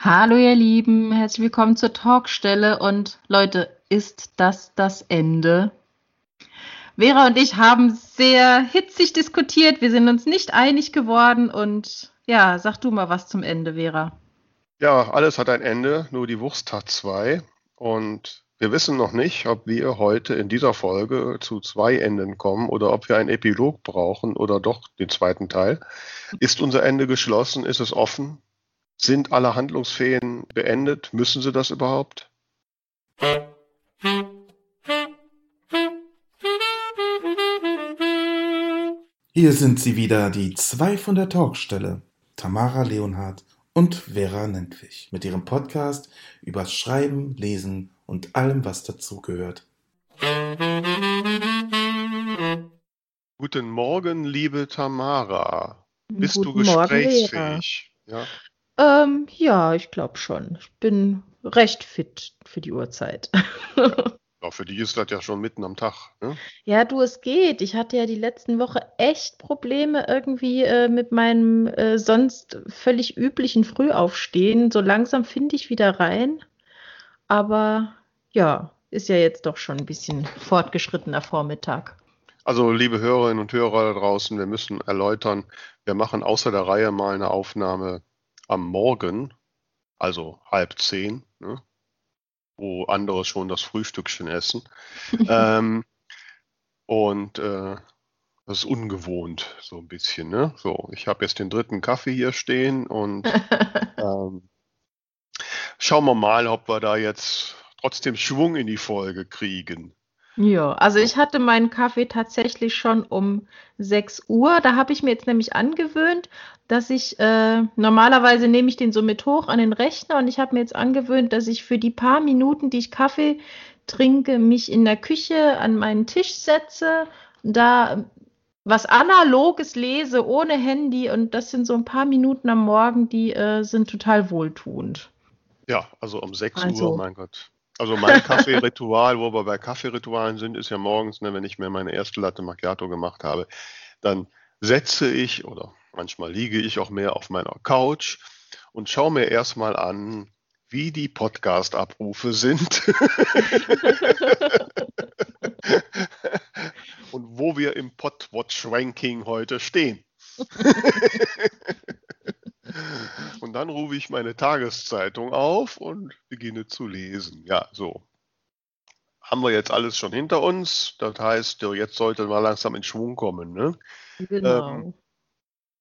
Hallo ihr Lieben, herzlich willkommen zur Talkstelle und Leute, ist das das Ende? Vera und ich haben sehr hitzig diskutiert, wir sind uns nicht einig geworden und ja, sag du mal was zum Ende, Vera. Ja, alles hat ein Ende, nur die Wurst hat zwei und wir wissen noch nicht, ob wir heute in dieser Folge zu zwei Enden kommen oder ob wir einen Epilog brauchen oder doch den zweiten Teil. Ist unser Ende geschlossen? Ist es offen? Sind alle Handlungsfäden beendet? Müssen sie das überhaupt? Hier sind sie wieder, die zwei von der Talkstelle, Tamara Leonhardt und Vera Nentwich, mit ihrem Podcast übers Schreiben, Lesen und allem, was dazugehört. Guten Morgen, liebe Tamara. Bist Guten du Morgen, gesprächsfähig? ja. Ähm, ja, ich glaube schon. Ich bin recht fit für die Uhrzeit. ja. Für die ist das ja schon mitten am Tag. Ne? Ja, du, es geht. Ich hatte ja die letzten Woche echt Probleme irgendwie äh, mit meinem äh, sonst völlig üblichen Frühaufstehen. So langsam finde ich wieder rein. Aber ja, ist ja jetzt doch schon ein bisschen fortgeschrittener Vormittag. Also, liebe Hörerinnen und Hörer da draußen, wir müssen erläutern, wir machen außer der Reihe mal eine Aufnahme am Morgen, also halb zehn, ne? wo andere schon das Frühstückchen essen. ähm, und äh, das ist ungewohnt, so ein bisschen. Ne? So, ich habe jetzt den dritten Kaffee hier stehen und ähm, schauen wir mal, ob wir da jetzt trotzdem Schwung in die Folge kriegen. Ja, also ich hatte meinen Kaffee tatsächlich schon um 6 Uhr. Da habe ich mir jetzt nämlich angewöhnt, dass ich äh, normalerweise nehme ich den so mit hoch an den Rechner und ich habe mir jetzt angewöhnt, dass ich für die paar Minuten, die ich Kaffee trinke, mich in der Küche an meinen Tisch setze, da was Analoges lese ohne Handy und das sind so ein paar Minuten am Morgen, die äh, sind total wohltuend. Ja, also um 6 Also. Uhr, mein Gott. Also mein Kaffeeritual, wo wir bei Kaffeeritualen sind, ist ja morgens, ne, wenn ich mir meine erste Latte Macchiato gemacht habe, dann setze ich oder manchmal liege ich auch mehr auf meiner Couch und schaue mir erstmal an, wie die Podcast-Abrufe sind und wo wir im Podwatch-Ranking heute stehen. Und dann rufe ich meine Tageszeitung auf und beginne zu lesen. Ja, so. Haben wir jetzt alles schon hinter uns. Das heißt, jetzt sollte mal langsam in Schwung kommen. Ne? Genau. Ähm,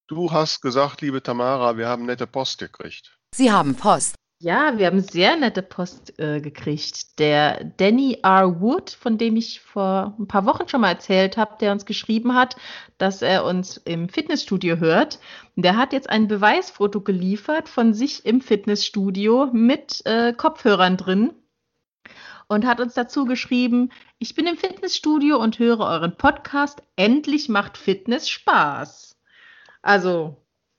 Du hast gesagt, liebe Tamara, wir haben nette Post gekriegt. Sie haben Post. Ja, wir haben sehr nette Post äh, gekriegt. Der Danny R. Wood, von dem ich vor ein paar Wochen schon mal erzählt habe, der uns geschrieben hat, dass er uns im Fitnessstudio hört, der hat jetzt ein Beweisfoto geliefert von sich im Fitnessstudio mit äh, Kopfhörern drin und hat uns dazu geschrieben, ich bin im Fitnessstudio und höre euren Podcast. Endlich macht Fitness Spaß. Also,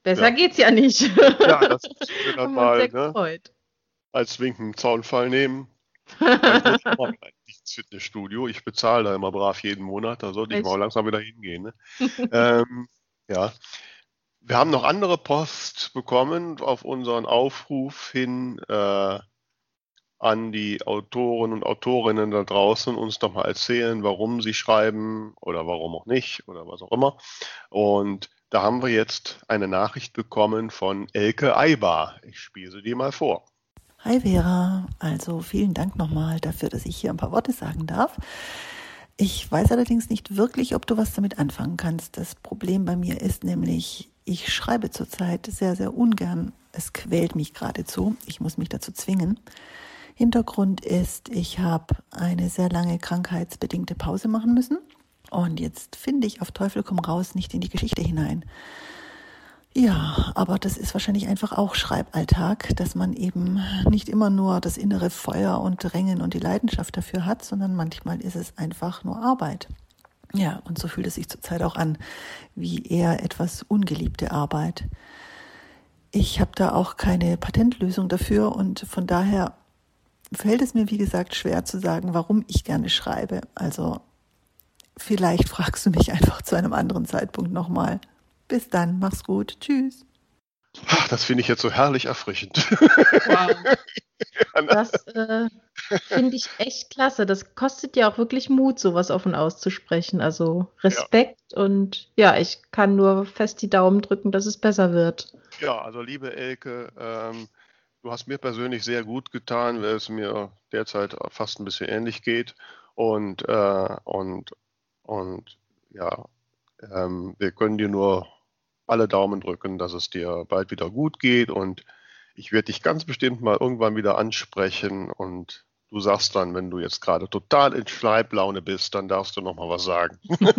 besser Ja. geht's ja nicht. Ja, das wir dann mal ne, als winken Zaunfall nehmen. Dann muss ich mal ins Fitnessstudio. Ich bezahle da immer brav jeden Monat. Da sollte ich mal langsam wieder hingehen. Ne? ähm, ja. Wir haben noch andere Post bekommen auf unseren Aufruf hin äh, an die Autoren und Autorinnen da draußen, uns doch mal erzählen, warum sie schreiben oder warum auch nicht oder was auch immer. Und da haben wir jetzt eine Nachricht bekommen von Elke Eibar. Ich spiele sie dir mal vor. Hi Vera, also vielen Dank nochmal dafür, dass ich hier ein paar Worte sagen darf. Ich weiß allerdings nicht wirklich, ob du was damit anfangen kannst. Das Problem bei mir ist nämlich, ich schreibe zurzeit sehr, sehr ungern. Es quält mich geradezu. Ich muss mich dazu zwingen. Hintergrund ist, ich habe eine sehr lange krankheitsbedingte Pause machen müssen. Und jetzt finde ich auf Teufel komm raus nicht in die Geschichte hinein. Ja, aber das ist wahrscheinlich einfach auch Schreiballtag, dass man eben nicht immer nur das innere Feuer und Drängen und die Leidenschaft dafür hat, sondern manchmal ist es einfach nur Arbeit. Ja, und so fühlt es sich zurzeit auch an, wie eher etwas ungeliebte Arbeit. Ich habe da auch keine Patentlösung dafür und von daher fällt es mir, wie gesagt, schwer zu sagen, warum ich gerne schreibe. Also vielleicht fragst du mich einfach zu einem anderen Zeitpunkt nochmal. Bis dann, mach's gut, tschüss. Ach, das finde ich jetzt so herrlich erfrischend. Wow. Das äh, finde ich echt klasse. Das kostet ja auch wirklich Mut, sowas offen auszusprechen. Also Respekt ja. und ja, ich kann nur fest die Daumen drücken, dass es besser wird. Ja, also liebe Elke, ähm, du hast mir persönlich sehr gut getan, weil es mir derzeit fast ein bisschen ähnlich geht. Und, äh, und, und ja, ähm, wir können dir nur alle Daumen drücken, dass es dir bald wieder gut geht und ich werde dich ganz bestimmt mal irgendwann wieder ansprechen und du sagst dann, wenn du jetzt gerade total in Schreiblaune bist, dann darfst du noch mal was sagen.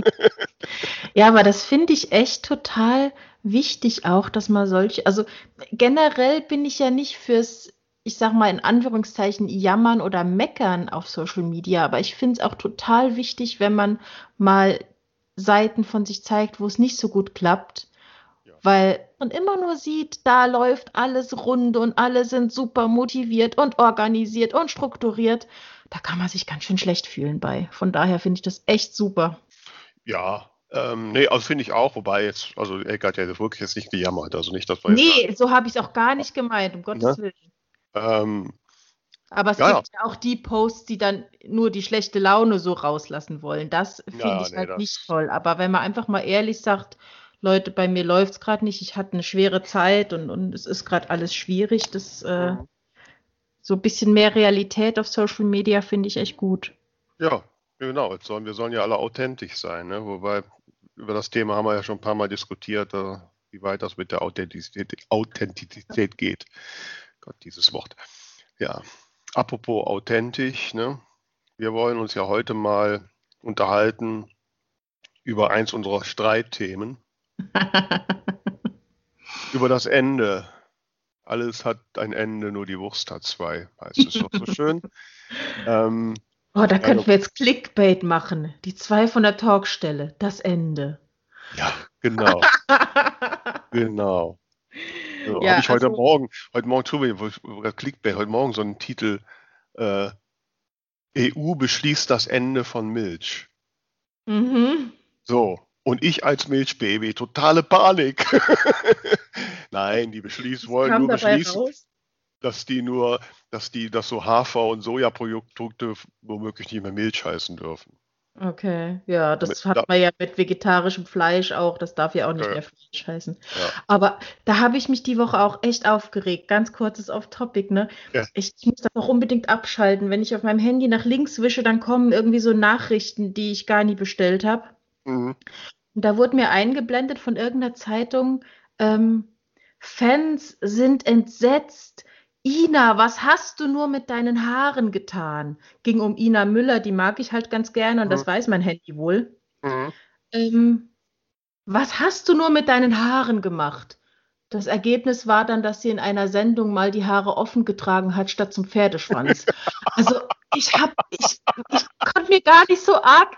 ja, aber das finde ich echt total wichtig auch, dass man solche, also generell bin ich ja nicht fürs, ich sag mal in Anführungszeichen, jammern oder meckern auf Social Media, aber ich finde es auch total wichtig, wenn man mal Seiten von sich zeigt, wo es nicht so gut klappt weil man immer nur sieht, da läuft alles rund und alle sind super motiviert und organisiert und strukturiert. Da kann man sich ganz schön schlecht fühlen bei. Von daher finde ich das echt super. Ja, ähm, nee, also finde ich auch, wobei jetzt, also Elke hat ja wirklich jetzt nicht gejammert, also nicht, dass wir Nee, so habe ich es auch gar nicht gemeint, um Gottes ne? Willen. Ähm, aber es ja, gibt ja auch die Posts, die dann nur die schlechte Laune so rauslassen wollen. Das finde ja, ich nee, halt nicht toll. Aber wenn man einfach mal ehrlich sagt, Leute, bei mir läuft es gerade nicht, ich hatte eine schwere Zeit und, und es ist gerade alles schwierig. Das äh, mhm. so ein bisschen mehr Realität auf Social Media finde ich echt gut. Ja, genau. Sollen, wir sollen ja alle authentisch sein, ne? wobei über das Thema haben wir ja schon ein paar Mal diskutiert, äh, wie weit das mit der Authentizität, Authentizität geht. Gott, dieses Wort. Ja, apropos authentisch, ne? wir wollen uns ja heute mal unterhalten über eins unserer Streitthemen. Über das Ende. Alles hat ein Ende, nur die Wurst hat zwei. Heißt es doch so schön. ähm, oh, da könnten also, wir jetzt Clickbait machen. Die zwei von der Talkstelle. Das Ende. Ja, genau. genau. Ja, Habe ich heute also, Morgen, heute Morgen tue Clickbait, heute Morgen so einen Titel äh, EU beschließt das Ende von Milch. Mhm. So, und ich als Milchbaby, totale Panik. Nein, die beschließen, wollen nur beschließen, raus? dass die nur, dass die, dass so Hafer- und Sojaprodukte womöglich nicht mehr Milch heißen dürfen. Okay, ja, das mit, hat da, man ja mit vegetarischem Fleisch auch, das darf ja auch nicht äh, mehr Fleisch heißen. Ja. Aber da habe ich mich die Woche auch echt aufgeregt. Ganz kurzes Off-Topic, ne? Ja. Ich, ich, muss das auch unbedingt abschalten. Wenn ich auf meinem Handy nach links wische, dann kommen irgendwie so Nachrichten, die ich gar nie bestellt habe. Mhm. Und da wurde mir eingeblendet von irgendeiner Zeitung, ähm, Fans sind entsetzt. Ina, was hast du nur mit deinen Haaren getan? Ging um Ina Müller, die mag ich halt ganz gerne und mhm. das weiß mein Handy wohl. Mhm. Ähm, was hast du nur mit deinen Haaren gemacht? Das Ergebnis war dann, dass sie in einer Sendung mal die Haare offen getragen hat, statt zum Pferdeschwanz. also ich hab, ich, ich konnte mir gar nicht so arg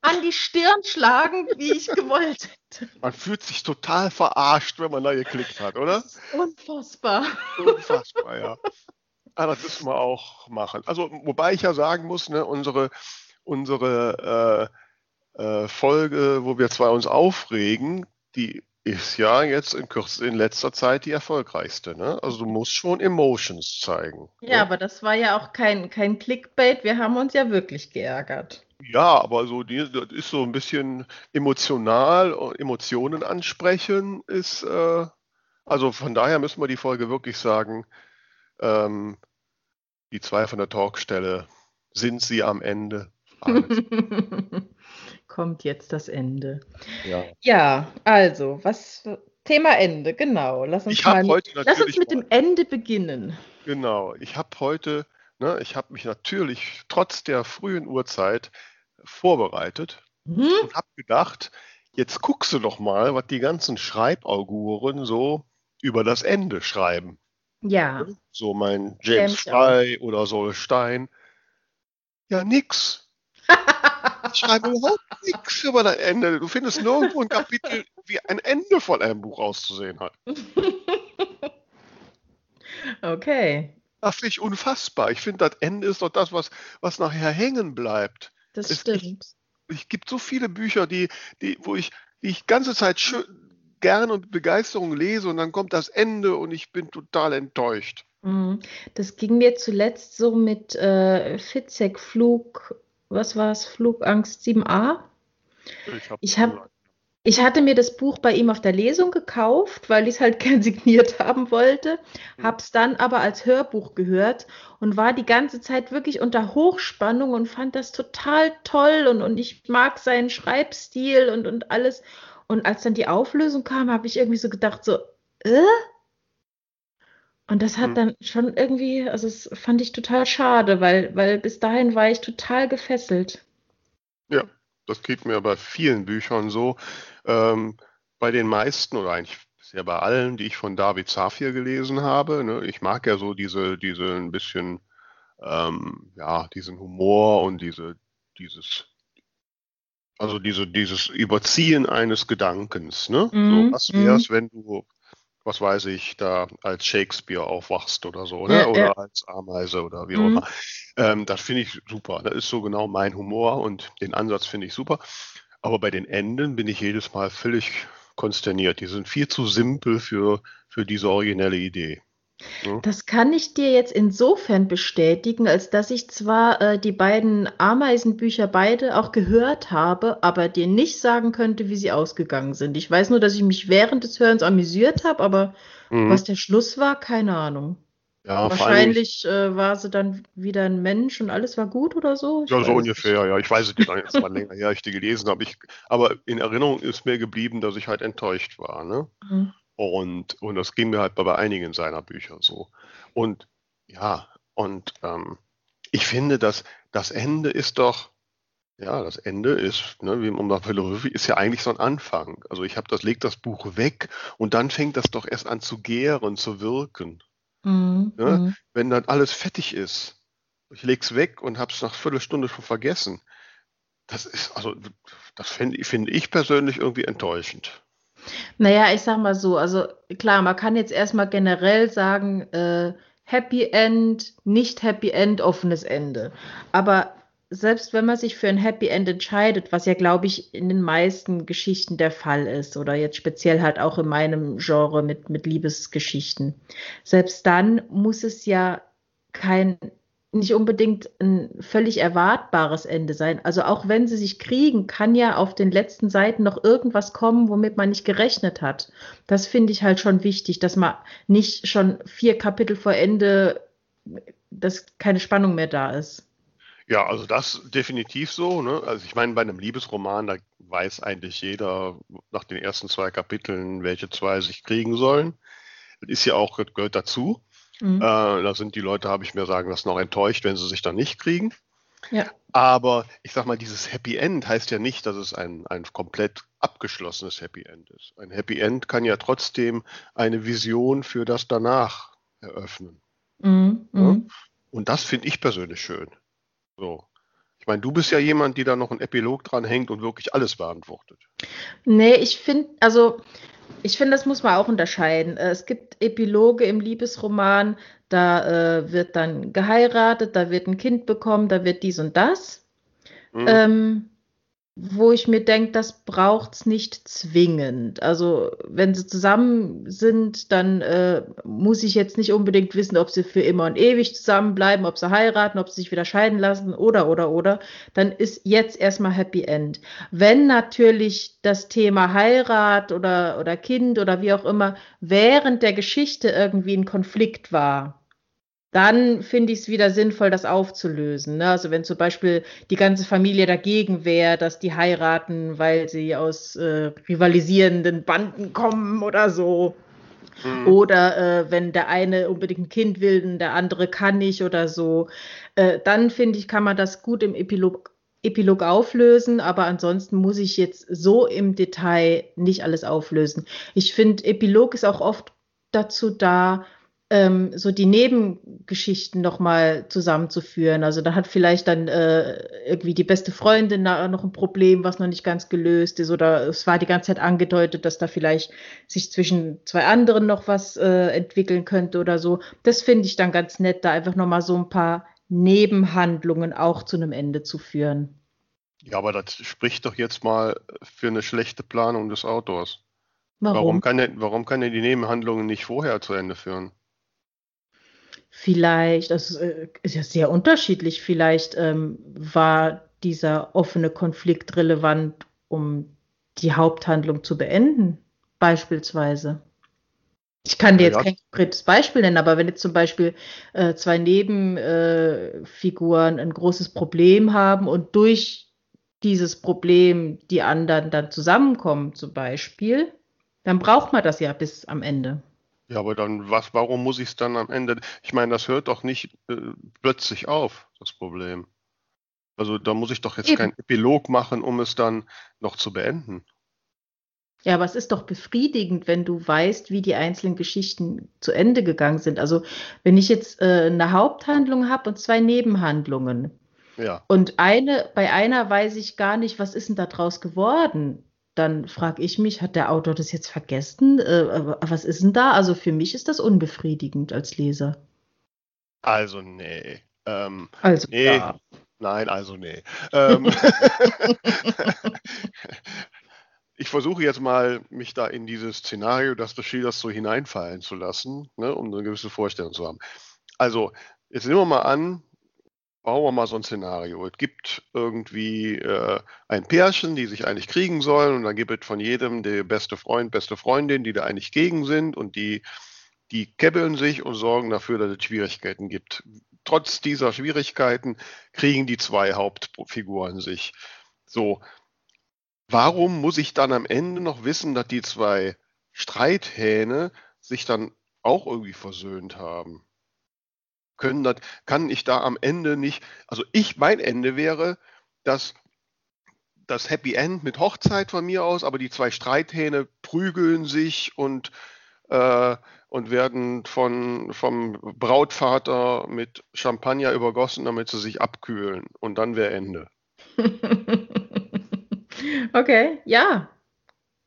an die Stirn schlagen, wie ich gewollt hätte. Man fühlt sich total verarscht, wenn man da geklickt hat, oder? unfassbar. Unfassbar, ja. Ah, das müssen wir auch machen. Also, wobei ich ja sagen muss, ne, unsere, unsere äh, äh, Folge, wo wir zwar uns aufregen, die ist ja jetzt in, Kürze, in letzter Zeit die erfolgreichste. Ne? Also du musst schon Emotions zeigen. Ja, ne? aber das war ja auch kein, kein Clickbait. Wir haben uns ja wirklich geärgert. Ja, aber so die, das ist so ein bisschen emotional, Emotionen ansprechen ist, äh, also von daher müssen wir die Folge wirklich sagen, ähm, die zwei von der Talkstelle, sind sie am Ende? Kommt jetzt das Ende. Ja, ja also, was Thema Ende, genau. Lass uns, mal, lass uns mit dem Ende beginnen. Genau, ich habe heute Ne, ich habe mich natürlich trotz der frühen Uhrzeit vorbereitet mhm. und habe gedacht, jetzt guckst du doch mal, was die ganzen Schreibauguren so über das Ende schreiben. Ja. So mein James Fry oder Sol Stein. Ja, nix. ich schreibe überhaupt nichts über das Ende. Du findest nirgendwo ein Kapitel, wie ein Ende von einem Buch auszusehen hat. Okay. Das finde ich unfassbar. Ich finde, das Ende ist doch das, was, was nachher hängen bleibt. Das es, stimmt. Ich, es gibt so viele Bücher, die, die, wo ich, die ich ganze Zeit schön, gern und Begeisterung lese und dann kommt das Ende und ich bin total enttäuscht. Mhm. Das ging mir zuletzt so mit äh, Fitzek Flug, was war es, Flugangst 7a. Ich, hab Ich habe ich hatte mir das Buch bei ihm auf der Lesung gekauft, weil ich es halt gern signiert haben wollte, Mhm. habe es dann aber als Hörbuch gehört und war die ganze Zeit wirklich unter Hochspannung und fand das total toll und, und ich mag seinen Schreibstil und, und alles. Und als dann die Auflösung kam, habe ich irgendwie so gedacht, so, äh? Und das hat Hm. dann schon irgendwie, also das fand ich total schade, weil, weil bis dahin war ich total gefesselt. Ja, das geht mir bei vielen Büchern so. Ähm, bei den meisten oder eigentlich bisher bei allen, die ich von David Safir gelesen habe. Ne, ich mag ja so diese, diese ein bisschen, ähm, ja, diesen Humor und diese, dieses, also diese, dieses Überziehen eines Gedankens. Ne? Mhm, So, was mhm. wär's, wenn du, was weiß ich, da als Shakespeare aufwachst oder so, ne? Ja, Oder ja. als Ameise oder wie auch Mhm. immer. Ähm, das finde ich super. Das ist so genau mein Humor und den Ansatz finde ich super. Aber bei den Enden bin ich jedes Mal völlig konsterniert. Die sind viel zu simpel für, für diese originelle Idee. Das kann ich dir jetzt insofern bestätigen, als dass ich zwar äh, die beiden Ameisenbücher beide auch gehört habe, aber dir nicht sagen könnte, wie sie ausgegangen sind. Ich weiß nur, dass ich mich während des Hörens amüsiert habe, aber Mhm. was der Schluss war, keine Ahnung. Ja, Wahrscheinlich äh, war sie dann wieder ein Mensch und alles war gut oder so. Ich ja, so es ungefähr, ja. Ich weiß es jetzt jetzt mal länger her, ich die gelesen habe. Ich, aber in Erinnerung ist mir geblieben, dass ich halt enttäuscht war. Ne? nicht. Mhm. Und, und das ging mir halt bei, einigen seiner Bücher so. Und ja, und ähm, ich finde, dass das Ende ist doch, ja, das Ende ist, ne, wie um Philosophie, ist ja eigentlich so ein Anfang. Also ich habe das, leg das Buch weg und dann fängt das doch erst an zu gären, zu wirken. Mhm. Ja? Mhm. Wenn dann alles fertig ist, ich leg's weg und hab's nach Viertelstunde schon vergessen. Das ist, also, das finde finde ich persönlich irgendwie enttäuschend. Naja, ich sag mal so, also klar, man kann jetzt erstmal generell sagen, äh, Happy End, nicht Happy End, offenes Ende. Aber selbst wenn man sich für ein Happy End entscheidet, was ja, glaube ich, in den meisten Geschichten der Fall ist, oder jetzt speziell halt auch in meinem Genre mit, mit Liebesgeschichten, selbst dann muss es ja kein, nicht unbedingt ein völlig erwartbares Ende sein. Also auch wenn sie sich kriegen, kann ja auf den letzten Seiten noch irgendwas kommen, womit man nicht gerechnet hat. Das finde ich halt schon wichtig, dass man nicht schon vier Kapitel vor Ende, dass keine Spannung mehr da ist. Ja, also das definitiv so. Ne? Also ich meine, bei einem Liebesroman, da weiß eigentlich jeder nach den ersten zwei Kapiteln, welche zwei sich kriegen sollen. Das ist ja auch, gehört dazu. Mhm. Äh, da sind die Leute, habe ich mir sagen lassen, auch enttäuscht, wenn sie sich dann nicht kriegen. Ja. Aber ich sag mal, dieses Happy End heißt ja nicht, dass es ein, ein komplett abgeschlossenes Happy End ist. Ein Happy End kann ja trotzdem eine Vision für das danach eröffnen. Mhm. Ja? Mhm. Und das finde ich persönlich schön. So. Ich meine, du bist ja jemand, die da noch ein Epilog dran hängt und wirklich alles beantwortet. Nee, ich finde, also ich finde, das muss man auch unterscheiden. Äh, Es gibt Epiloge im Liebesroman, da äh, wird dann geheiratet, da wird ein Kind bekommen, da wird dies und das. Hm? Ähm, wo ich mir denke, das braucht's nicht zwingend. Also, wenn sie zusammen sind, dann äh, muss ich jetzt nicht unbedingt wissen, ob sie für immer und ewig zusammenbleiben, ob sie heiraten, ob sie sich wieder scheiden lassen oder, oder, oder. Dann ist jetzt erstmal Happy End. Wenn natürlich das Thema Heirat oder, oder Kind oder wie auch immer während der Geschichte irgendwie ein Konflikt war, dann finde ich es wieder sinnvoll, das aufzulösen. Ne? Also wenn zum Beispiel die ganze Familie dagegen wäre, dass die heiraten, weil sie aus äh, rivalisierenden Banden kommen oder so. Hm. Oder äh, wenn der eine unbedingt ein Kind will und der andere kann nicht oder so. Äh, dann finde ich, kann man das gut im Epilog, Epilog auflösen, aber ansonsten muss ich jetzt so im Detail nicht alles auflösen. Ich finde, Epilog ist auch oft dazu da, ähm, so die Nebengeschichten nochmal zusammenzuführen. Also da hat vielleicht dann äh, irgendwie die beste Freundin da noch ein Problem, was noch nicht ganz gelöst ist. Oder es war die ganze Zeit angedeutet, dass da vielleicht sich zwischen zwei anderen noch was äh, entwickeln könnte oder so. Das finde ich dann ganz nett, da einfach nochmal so ein paar Nebenhandlungen auch zu einem Ende zu führen. Ja, aber das spricht doch jetzt mal für eine schlechte Planung des Autors. Warum? Warum kann, er, warum kann er die Nebenhandlungen nicht vorher zu Ende führen? Vielleicht, das äh, ist ja sehr unterschiedlich, vielleicht ähm, war dieser offene Konflikt relevant, um die Haupthandlung zu beenden, beispielsweise. Ich kann dir jetzt ja. kein konkretes Beispiel nennen, aber wenn jetzt zum Beispiel äh, zwei Nebenfiguren äh, ein großes Problem haben und durch dieses Problem die anderen dann zusammenkommen, zum Beispiel, dann braucht man das ja bis am Ende. Ja, aber dann, was, warum muss ich es dann am Ende? Ich meine, das hört doch nicht äh, plötzlich auf, das Problem. Also da muss ich doch jetzt Eben. keinen Epilog machen, um es dann noch zu beenden. Ja, aber es ist doch befriedigend, wenn du weißt, wie die einzelnen Geschichten zu Ende gegangen sind. Also wenn ich jetzt äh, eine Haupthandlung habe und zwei Nebenhandlungen. Ja. Und eine, bei einer weiß ich gar nicht, was ist denn da draus geworden. Dann frage ich mich, hat der Autor das jetzt vergessen? Äh, was ist denn da? Also für mich ist das unbefriedigend als Leser. Also nee. Ähm, also nee. Ja. Nein, also nee. Ähm, ich versuche jetzt mal, mich da in dieses Szenario, das du schilderst, so hineinfallen zu lassen, ne, um eine gewisse Vorstellung zu haben. Also, jetzt nehmen wir mal an, bauen wir mal so ein Szenario. Es gibt irgendwie äh, ein Pärchen, die sich eigentlich kriegen sollen, und dann gibt es von jedem der beste Freund, beste Freundin, die da eigentlich gegen sind und die, die kebbeln sich und sorgen dafür, dass es Schwierigkeiten gibt. Trotz dieser Schwierigkeiten kriegen die zwei Hauptfiguren sich. So, warum muss ich dann am Ende noch wissen, dass die zwei Streithähne sich dann auch irgendwie versöhnt haben? Können das, kann ich da am Ende nicht, also ich, mein Ende wäre, dass das Happy End mit Hochzeit von mir aus, aber die zwei Streithähne prügeln sich und, äh, und werden von, vom Brautvater mit Champagner übergossen, damit sie sich abkühlen. Und dann wäre Ende. Okay, ja.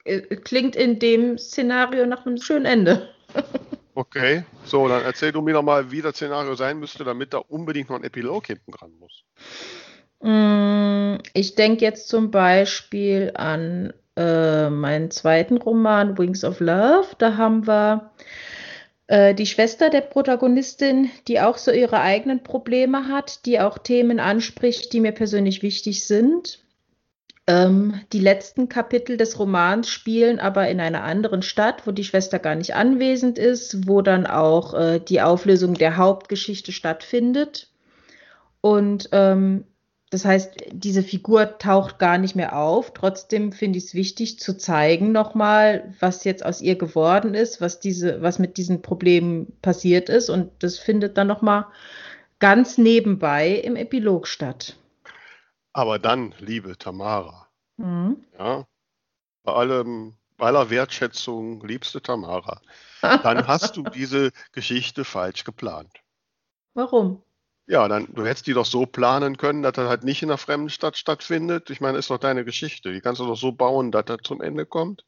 Äh, klingt in dem Szenario nach einem schönen Ende. Okay, so, dann erzähl du mir noch mal, wie das Szenario sein müsste, damit da unbedingt noch ein Epilog hinten dran muss. Mm, ich denke jetzt zum Beispiel an äh, meinen zweiten Roman Wings of Love. Da haben wir äh, die Schwester der Protagonistin, die auch so ihre eigenen Probleme hat, die auch Themen anspricht, die mir persönlich wichtig sind. Ähm, die letzten Kapitel des Romans spielen aber in einer anderen Stadt, wo die Schwester gar nicht anwesend ist, wo dann auch äh, die Auflösung der Hauptgeschichte stattfindet. Und ähm, das heißt, diese Figur taucht gar nicht mehr auf. Trotzdem finde ich es wichtig zu zeigen nochmal, was jetzt aus ihr geworden ist, was diese, was mit diesen Problemen passiert ist. Und das findet dann nochmal ganz nebenbei im Epilog statt. Aber dann, liebe Tamara, mhm. ja, bei allem, bei aller Wertschätzung, liebste Tamara, dann hast du diese Geschichte falsch geplant. Warum? Ja, dann, du hättest die doch so planen können, dass das halt nicht in einer fremden Stadt stattfindet. Ich meine, ist doch deine Geschichte. Die kannst du doch so bauen, dass das zum Ende kommt.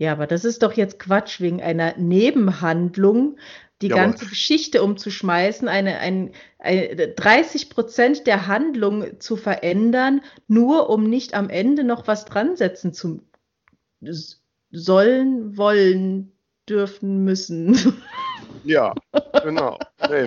Ja, aber das ist doch jetzt Quatsch wegen einer Nebenhandlung, die ja, ganze Geschichte umzuschmeißen, eine, ein, eine 30 Prozent der Handlung zu verändern, nur um nicht am Ende noch was dran setzen zu sollen, wollen, dürfen, müssen. Ja, genau. Nee,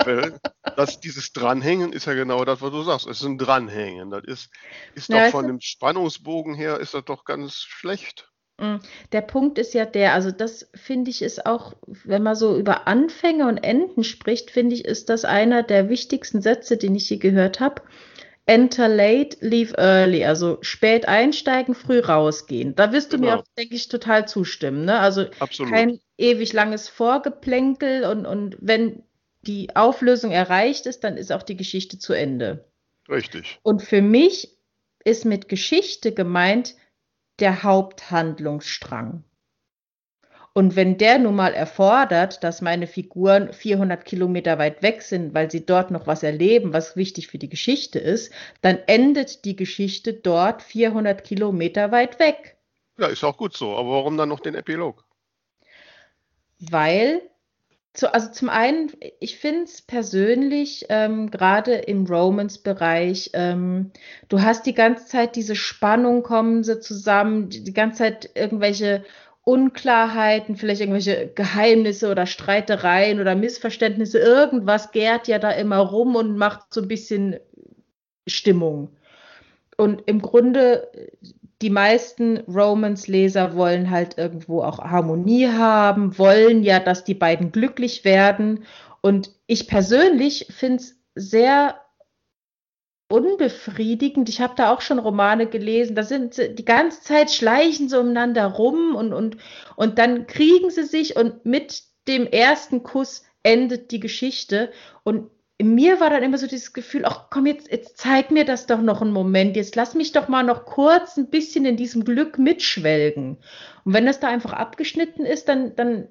das, dieses Dranhängen ist ja genau das, was du sagst. Es ist ein Dranhängen. Das ist, ist ja, doch von dem Spannungsbogen her ist das doch ganz schlecht. Mm, der Punkt ist ja der, also das finde ich ist auch, wenn man so über Anfänge und Enden spricht, finde ich, ist das einer der wichtigsten Sätze, den ich je gehört habe. Enter late, leave early, also spät einsteigen, früh rausgehen. Da wirst du genau. mir auch, denke ich, total zustimmen. Ne? Also Absolut. kein ewig langes Vorgeplänkel und, und wenn die Auflösung erreicht ist, dann ist auch die Geschichte zu Ende. Richtig. Und für mich ist mit Geschichte gemeint, der Haupthandlungsstrang. Und wenn der nun mal erfordert, dass meine Figuren 400 Kilometer weit weg sind, weil sie dort noch was erleben, was wichtig für die Geschichte ist, dann endet die Geschichte dort 400 Kilometer weit weg. Ja, ist auch gut so. Aber warum dann noch den Epilog? Weil zu, also zum einen, ich finde es persönlich, ähm, gerade im Romance-Bereich, ähm, du hast die ganze Zeit diese Spannung, kommen sie zusammen, die, die ganze Zeit irgendwelche Unklarheiten, vielleicht irgendwelche Geheimnisse oder Streitereien oder Missverständnisse, irgendwas gärt ja da immer rum und macht so ein bisschen Stimmung. Und im Grunde, die meisten Romance-Leser wollen halt irgendwo auch Harmonie haben, wollen ja, dass die beiden glücklich werden. Und ich persönlich finde es sehr unbefriedigend. Ich habe da auch schon Romane gelesen, da sind sie die ganze Zeit schleichen sie umeinander rum und, und, und dann kriegen sie sich und mit dem ersten Kuss endet die Geschichte. Und in mir war dann immer so dieses Gefühl, ach komm, jetzt, jetzt zeig mir das doch noch einen Moment, jetzt lass mich doch mal noch kurz ein bisschen in diesem Glück mitschwelgen. Und wenn das da einfach abgeschnitten ist, dann, dann,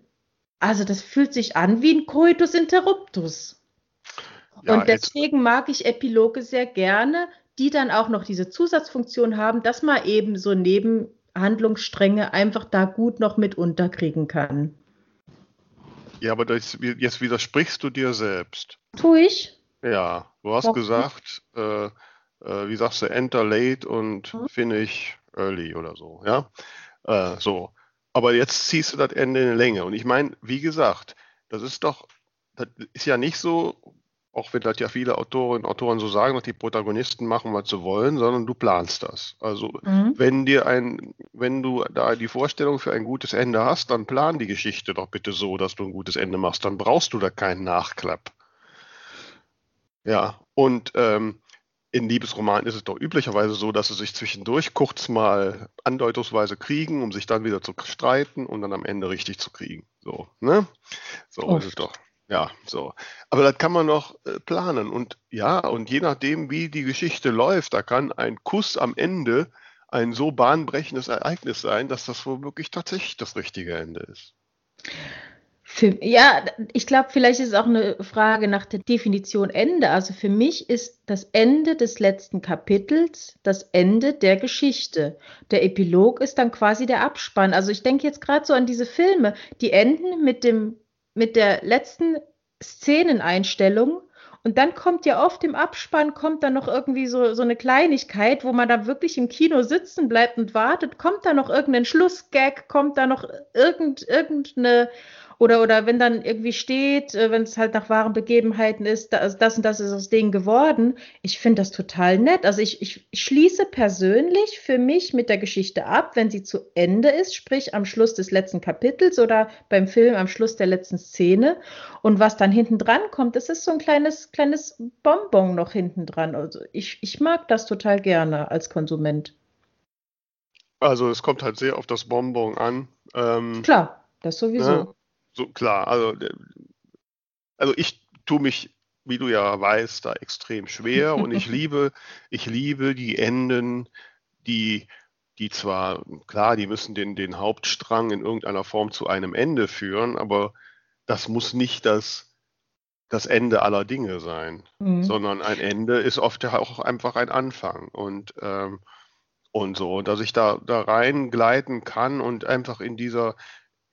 also das fühlt sich an wie ein Coitus interruptus. Ja, und deswegen mag ich Epiloge sehr gerne, die dann auch noch diese Zusatzfunktion haben, dass man eben so Nebenhandlungsstränge einfach da gut noch mit unterkriegen kann. Ja, aber das, jetzt widersprichst du dir selbst. Tu ich? Ja, du hast Warum? gesagt, äh, äh, wie sagst du, enter late und hm? finish early oder so, ja? Äh, so. Aber jetzt ziehst du das Ende in die Länge. Und ich meine, wie gesagt, das ist doch, das ist ja nicht so, auch wenn das ja viele Autorinnen und Autoren so sagen, dass die Protagonisten machen, was sie wollen, sondern du planst das. Also mhm. wenn dir ein, wenn du da die Vorstellung für ein gutes Ende hast, dann plan die Geschichte doch bitte so, dass du ein gutes Ende machst. Dann brauchst du da keinen Nachklapp. Ja, und ähm, in Liebesromanen ist es doch üblicherweise so, dass sie sich zwischendurch kurz mal andeutungsweise kriegen, um sich dann wieder zu streiten und dann am Ende richtig zu kriegen. So, ne? So Oft. ist es doch. Ja, so. Aber das kann man noch äh, planen. Und ja, und je nachdem, wie die Geschichte läuft, da kann ein Kuss am Ende ein so bahnbrechendes Ereignis sein, dass das womöglich tatsächlich das richtige Ende ist. Für, ja, ich glaube, vielleicht ist es auch eine Frage nach der Definition Ende. Also für mich ist das Ende des letzten Kapitels das Ende der Geschichte. Der Epilog ist dann quasi der Abspann. Also ich denke jetzt gerade so an diese Filme, die enden mit dem mit der letzten Szeneneinstellung und dann kommt ja oft im Abspann, kommt dann noch irgendwie so, so eine Kleinigkeit, wo man da wirklich im Kino sitzen bleibt und wartet. Kommt da noch irgendein Schlussgag? Kommt da noch irgend, irgendeine oder, oder wenn dann irgendwie steht, äh, wenn es halt nach wahren Begebenheiten ist, das, das und das ist aus denen geworden. Ich finde das total nett. Also ich, ich, ich schließe persönlich für mich mit der Geschichte ab, wenn sie zu Ende ist, sprich am Schluss des letzten Kapitels oder beim Film am Schluss der letzten Szene. Und was dann hinten dran kommt, das ist so ein kleines, kleines Bonbon noch hinten dran. Also ich, ich mag das total gerne als Konsument. Also es kommt halt sehr auf das Bonbon an. Ähm, Klar, das sowieso. Ne? So klar, also, also ich tue mich, wie du ja weißt, da extrem schwer und ich liebe, ich liebe die Enden, die, die zwar, klar, die müssen den, den Hauptstrang in irgendeiner Form zu einem Ende führen, aber das muss nicht das, das Ende aller Dinge sein, mhm. sondern ein Ende ist oft auch einfach ein Anfang und, ähm, und so, dass ich da, da reingleiten kann und einfach in dieser,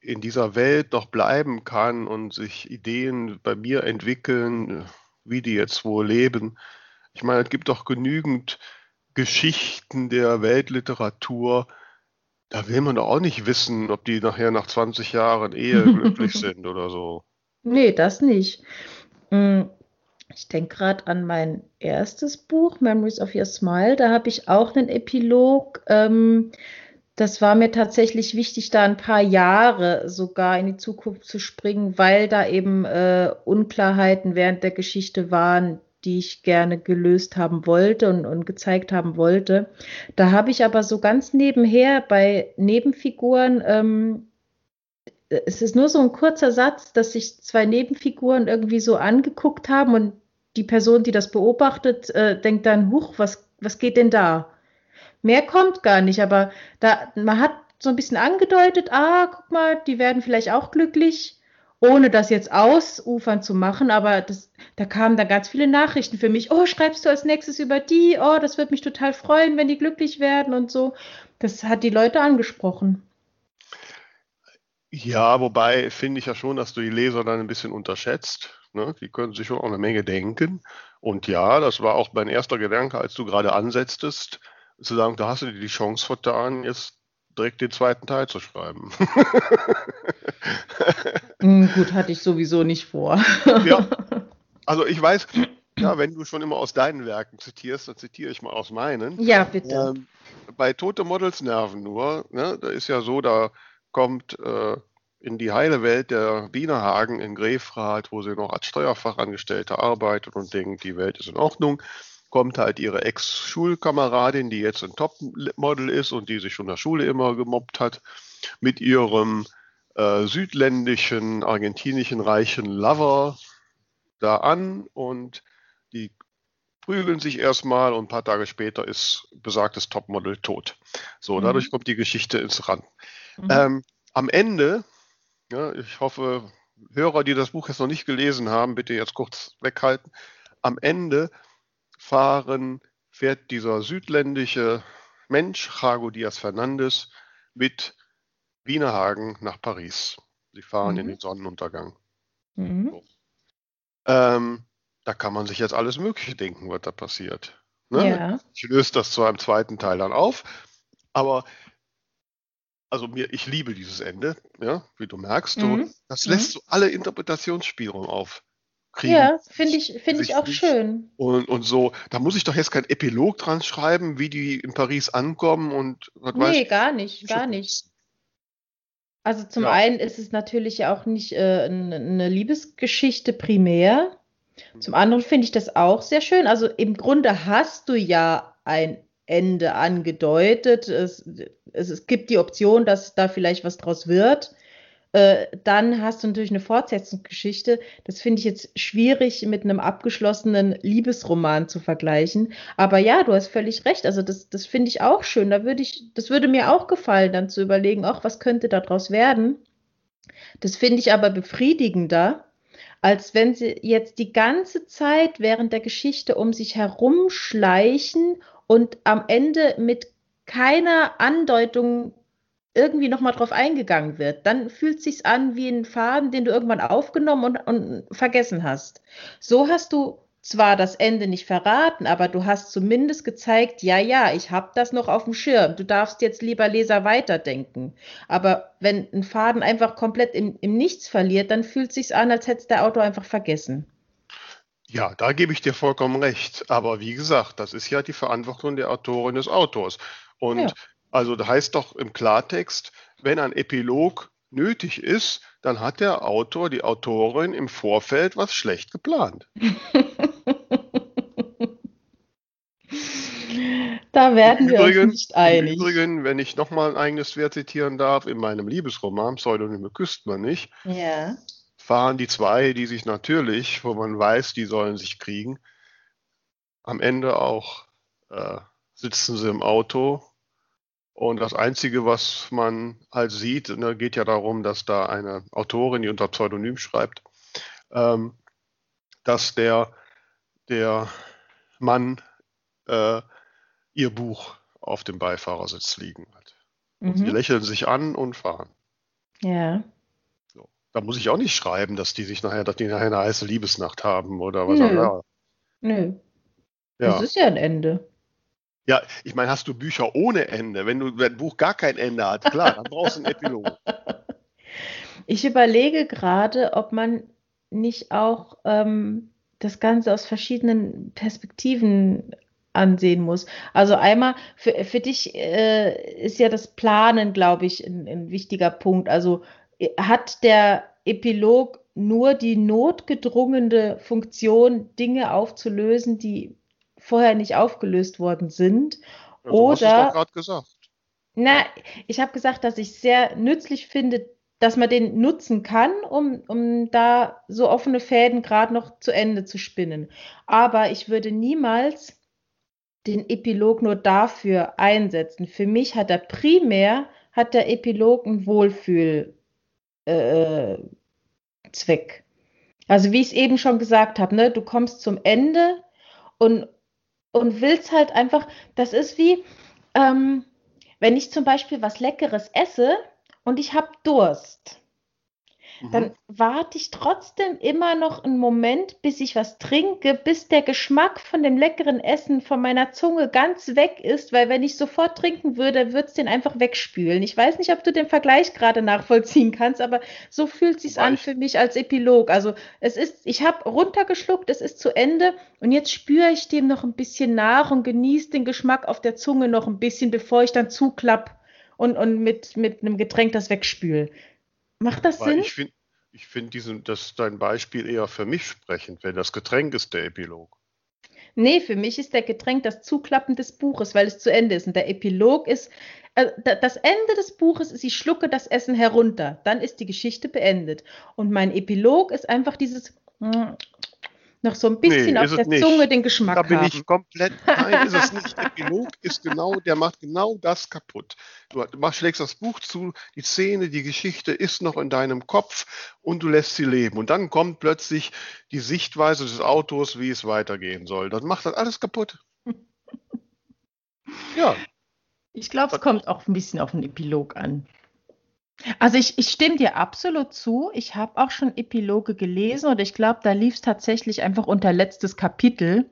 in dieser Welt noch bleiben kann und sich Ideen bei mir entwickeln, wie die jetzt wohl leben. Ich meine, es gibt doch genügend Geschichten der Weltliteratur, da will man doch auch nicht wissen, ob die nachher nach 20 Jahren Ehe glücklich sind oder so. Nee, das nicht. Hm, ich denke gerade an mein erstes Buch, Memories of Your Smile. Da habe ich auch einen Epilog. Ähm, das war mir tatsächlich wichtig, da ein paar Jahre sogar in die Zukunft zu springen, weil da eben äh, Unklarheiten während der Geschichte waren, die ich gerne gelöst haben wollte und, und gezeigt haben wollte. Da habe ich aber so ganz nebenher bei Nebenfiguren, ähm, es ist nur so ein kurzer Satz, dass sich zwei Nebenfiguren irgendwie so angeguckt haben und die Person, die das beobachtet, äh, denkt dann, huch, was, was geht denn da? Mehr kommt gar nicht, aber da, man hat so ein bisschen angedeutet, ah, guck mal, die werden vielleicht auch glücklich, ohne das jetzt ausufern zu machen, aber das, da kamen dann ganz viele Nachrichten für mich. Oh, schreibst du als nächstes über die? Oh, das wird mich total freuen, wenn die glücklich werden und so. Das hat die Leute angesprochen. Ja, wobei finde ich ja schon, dass du die Leser dann ein bisschen unterschätzt. Ne? Die können sich schon auch eine Menge denken. Und ja, das war auch mein erster Gedanke, als du gerade ansetztest zu sagen, da hast du dir die Chance vertan, jetzt direkt den zweiten Teil zu schreiben. Hm, gut, hatte ich sowieso nicht vor. ja, also ich weiß, ja, wenn du schon immer aus deinen Werken zitierst, dann zitiere ich mal aus meinen. Ja, bitte. Ähm, bei Tote Models Nerven nur, ne, da ist ja so, da kommt äh, in die heile Welt der Bienerhagen in Grefrath, wo sie noch als Steuerfachangestellte arbeitet und denkt, die Welt ist in Ordnung, kommt halt ihre Ex-Schulkameradin, die jetzt ein Topmodel ist und die sich schon in der Schule immer gemobbt hat, mit ihrem äh, südländischen, argentinischen reichen Lover da an und die prügeln sich erstmal und ein paar Tage später ist besagtes Topmodel tot. So, mhm. dadurch kommt die Geschichte ins Rand. Mhm. Ähm, am Ende, ja, ich hoffe, Hörer, die das Buch jetzt noch nicht gelesen haben, bitte jetzt kurz weghalten. Am Ende fahren, fährt dieser südländische Mensch, Jago Diaz Fernandes, mit Wienerhagen nach Paris. Sie fahren mhm. in den Sonnenuntergang. Mhm. So. Ähm, da kann man sich jetzt alles Mögliche denken, was da passiert. Ne? Ja. Ich löse das zwar im zweiten Teil dann auf, aber also mir, ich liebe dieses Ende, ja, wie du merkst. Mhm. So, das lässt mhm. so alle Interpretationsspielraum auf. Kriegen, ja, finde ich, finde ich auch schön. Und, und so, da muss ich doch jetzt kein Epilog dran schreiben, wie die in Paris ankommen und was nee, weiß Nee, gar nicht, gar nicht. Also zum ja. einen ist es natürlich auch nicht äh, eine Liebesgeschichte primär. Zum anderen finde ich das auch sehr schön. Also im Grunde hast du ja ein Ende angedeutet. Es, es, es gibt die Option, dass da vielleicht was draus wird. Äh, dann hast du natürlich eine Fortsetzungsgeschichte. Das finde ich jetzt schwierig mit einem abgeschlossenen Liebesroman zu vergleichen. Aber ja, du hast völlig recht. Also das, das finde ich auch schön. Da würde ich, das würde mir auch gefallen, dann zu überlegen, auch was könnte daraus werden. Das finde ich aber befriedigender, als wenn sie jetzt die ganze Zeit während der Geschichte um sich herumschleichen und am Ende mit keiner Andeutung irgendwie nochmal drauf eingegangen wird, dann fühlt es sich an wie ein Faden, den du irgendwann aufgenommen und, und vergessen hast. So hast du zwar das Ende nicht verraten, aber du hast zumindest gezeigt, ja, ja, ich habe das noch auf dem Schirm. Du darfst jetzt lieber Leser weiterdenken. Aber wenn ein Faden einfach komplett im, im Nichts verliert, dann fühlt es sich an, als hätte es der Autor einfach vergessen. Ja, da gebe ich dir vollkommen recht. Aber wie gesagt, das ist ja die Verantwortung der Autorin des Autors. Und ja. Also das heißt doch im Klartext, wenn ein Epilog nötig ist, dann hat der Autor, die Autorin im Vorfeld was schlecht geplant. da werden wir Übrigen, uns nicht einig. Übrigens, wenn ich nochmal ein eigenes Wert zitieren darf, in meinem Liebesroman Pseudonyme küsst man nicht, ja. fahren die zwei, die sich natürlich, wo man weiß, die sollen sich kriegen, am Ende auch äh, sitzen sie im Auto und das Einzige, was man halt sieht, ne, geht ja darum, dass da eine Autorin, die unter Pseudonym schreibt, ähm, dass der, der Mann äh, ihr Buch auf dem Beifahrersitz liegen hat. Mhm. sie lächeln sich an und fahren. Ja. So. Da muss ich auch nicht schreiben, dass die sich nachher, dass die nachher eine heiße Liebesnacht haben oder was auch immer. Nö. Ja. Das ist ja ein Ende. Ja, ich meine, hast du Bücher ohne Ende? Wenn du ein Buch gar kein Ende hat, klar, dann brauchst du einen Epilog. Ich überlege gerade, ob man nicht auch ähm, das Ganze aus verschiedenen Perspektiven ansehen muss. Also einmal, für, für dich äh, ist ja das Planen, glaube ich, ein, ein wichtiger Punkt. Also äh, hat der Epilog nur die notgedrungene Funktion, Dinge aufzulösen, die vorher nicht aufgelöst worden sind. Ja, oder, hast gerade gesagt. Na, ich habe gesagt, dass ich sehr nützlich finde, dass man den nutzen kann, um, um da so offene Fäden gerade noch zu Ende zu spinnen. Aber ich würde niemals den Epilog nur dafür einsetzen. Für mich hat er primär, hat der Epilog einen Wohlfühlzweck. Äh, also wie ich es eben schon gesagt habe, ne, du kommst zum Ende und, und willst halt einfach, das ist wie, ähm, wenn ich zum Beispiel was Leckeres esse und ich habe Durst, mhm. dann warte ich trotzdem immer noch einen Moment, bis ich was trinke, bis der Geschmack von dem leckeren Essen von meiner Zunge ganz weg ist, weil wenn ich sofort trinken würde, würde es den einfach wegspülen. Ich weiß nicht, ob du den Vergleich gerade nachvollziehen kannst, aber so fühlt sich an für mich als Epilog. Also es ist, ich habe runtergeschluckt, es ist zu Ende und jetzt spüre ich dem noch ein bisschen nach und genieße den Geschmack auf der Zunge noch ein bisschen, bevor ich dann zuklapp und, und mit, mit einem Getränk das wegspül. Macht das Weil Sinn? Ich finde ich find das dein Beispiel eher für mich sprechend, wenn das Getränk ist der Epilog. Nee, für mich ist der Getränk das Zuklappen des Buches, weil es zu Ende ist. Und der Epilog ist, äh, das Ende des Buches ist, ich schlucke das Essen herunter. Dann ist die Geschichte beendet. Und mein Epilog ist einfach dieses noch so ein bisschen nee, auf der nicht. Zunge den Geschmack haben. Da bin ich komplett, nein, ist es nicht. Epilog ist genau, der macht genau das kaputt. Du, du schlägst das Buch zu, die Szene, die Geschichte ist noch in deinem Kopf und du lässt sie leben. Und dann kommt plötzlich die Sichtweise des Autors, wie es weitergehen soll. Dann macht das alles kaputt. ja. Ich glaube, es kommt auch ein bisschen auf den Epilog an. Also ich, ich stimme dir absolut zu. Ich habe auch schon Epiloge gelesen und ich glaube, da lief es tatsächlich einfach unter letztes Kapitel.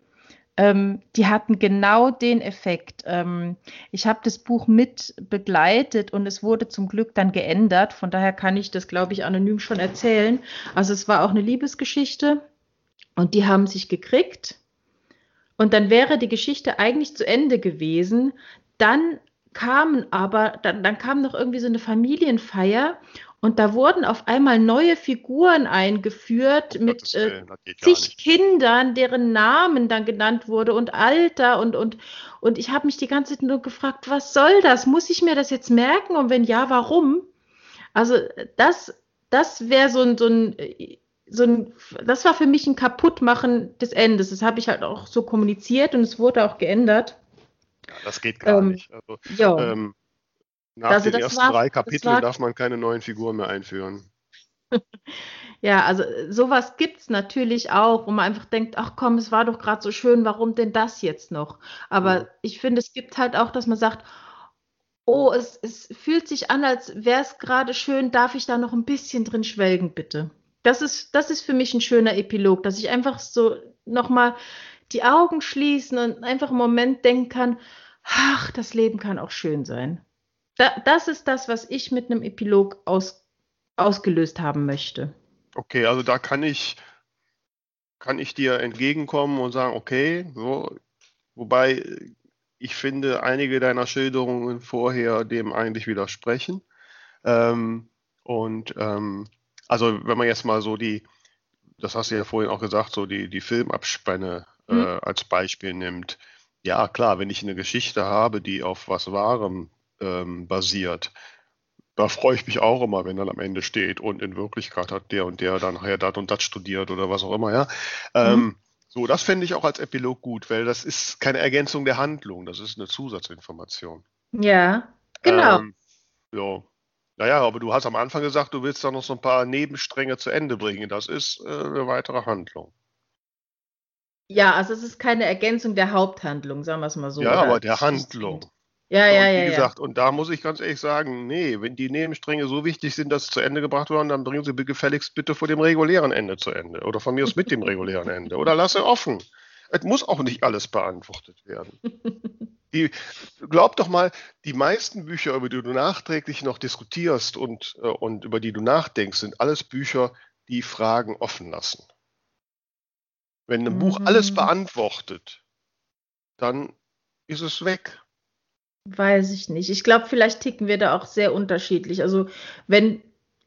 Ähm, die hatten genau den Effekt. Ähm, ich habe das Buch mit begleitet und es wurde zum Glück dann geändert. Von daher kann ich das, glaube ich, anonym schon erzählen. Also es war auch eine Liebesgeschichte und die haben sich gekriegt. Und dann wäre die Geschichte eigentlich zu Ende gewesen. Dann kamen aber, dann, dann kam noch irgendwie so eine Familienfeier und da wurden auf einmal neue Figuren eingeführt oh, mit äh, zig Kindern, deren Namen dann genannt wurde und Alter und, und, und ich habe mich die ganze Zeit nur gefragt, was soll das? Muss ich mir das jetzt merken? Und wenn ja, warum? Also das, das wäre so ein, so ein, so ein, das war für mich ein Kaputtmachen des Endes. Das habe ich halt auch so kommuniziert und es wurde auch geändert. Ja, das geht gar ähm, nicht. Also, ähm, nach also den ersten war, drei Kapiteln darf man keine neuen Figuren mehr einführen. ja, also sowas gibt es natürlich auch, wo man einfach denkt, ach komm, es war doch gerade so schön, warum denn das jetzt noch? Aber mhm. ich finde, es gibt halt auch, dass man sagt, oh, es, es fühlt sich an, als wäre es gerade schön, darf ich da noch ein bisschen drin schwelgen, bitte? Das ist, das ist für mich ein schöner Epilog, dass ich einfach so nochmal die Augen schließen und einfach einen Moment denken kann, ach, das Leben kann auch schön sein. Da, das ist das, was ich mit einem Epilog aus, ausgelöst haben möchte. Okay, also da kann ich, kann ich dir entgegenkommen und sagen, okay, so, wobei ich finde, einige deiner Schilderungen vorher dem eigentlich widersprechen. Ähm, und ähm, also wenn man jetzt mal so die, das hast du ja vorhin auch gesagt, so die, die Filmabspanne. Äh, als Beispiel nimmt. Ja, klar, wenn ich eine Geschichte habe, die auf was Wahrem ähm, basiert, da freue ich mich auch immer, wenn dann am Ende steht und in Wirklichkeit hat der und der dann nachher das und das studiert oder was auch immer, ja. Ähm, mhm. so, das fände ich auch als Epilog gut, weil das ist keine Ergänzung der Handlung, das ist eine Zusatzinformation. Ja, genau. Ähm, ja. Naja, aber du hast am Anfang gesagt, du willst da noch so ein paar Nebenstränge zu Ende bringen. Das ist äh, eine weitere Handlung. Ja, also es ist keine Ergänzung der Haupthandlung, sagen wir es mal so. Ja, aber der Handlung. Ja, ja, ja. Wie gesagt, ja. und da muss ich ganz ehrlich sagen, nee, wenn die Nebenstränge so wichtig sind, dass sie zu Ende gebracht werden, dann bringen sie gefälligst bitte vor dem regulären Ende zu Ende. Oder von mir aus mit dem regulären Ende. Oder lasse offen. Es muss auch nicht alles beantwortet werden. Die, glaub doch mal, die meisten Bücher, über die du nachträglich noch diskutierst und, äh, und über die du nachdenkst, sind alles Bücher, die Fragen offen lassen. Wenn ein mhm. Buch alles beantwortet, dann ist es weg. Weiß ich nicht. Ich glaube, vielleicht ticken wir da auch sehr unterschiedlich. Also, wenn,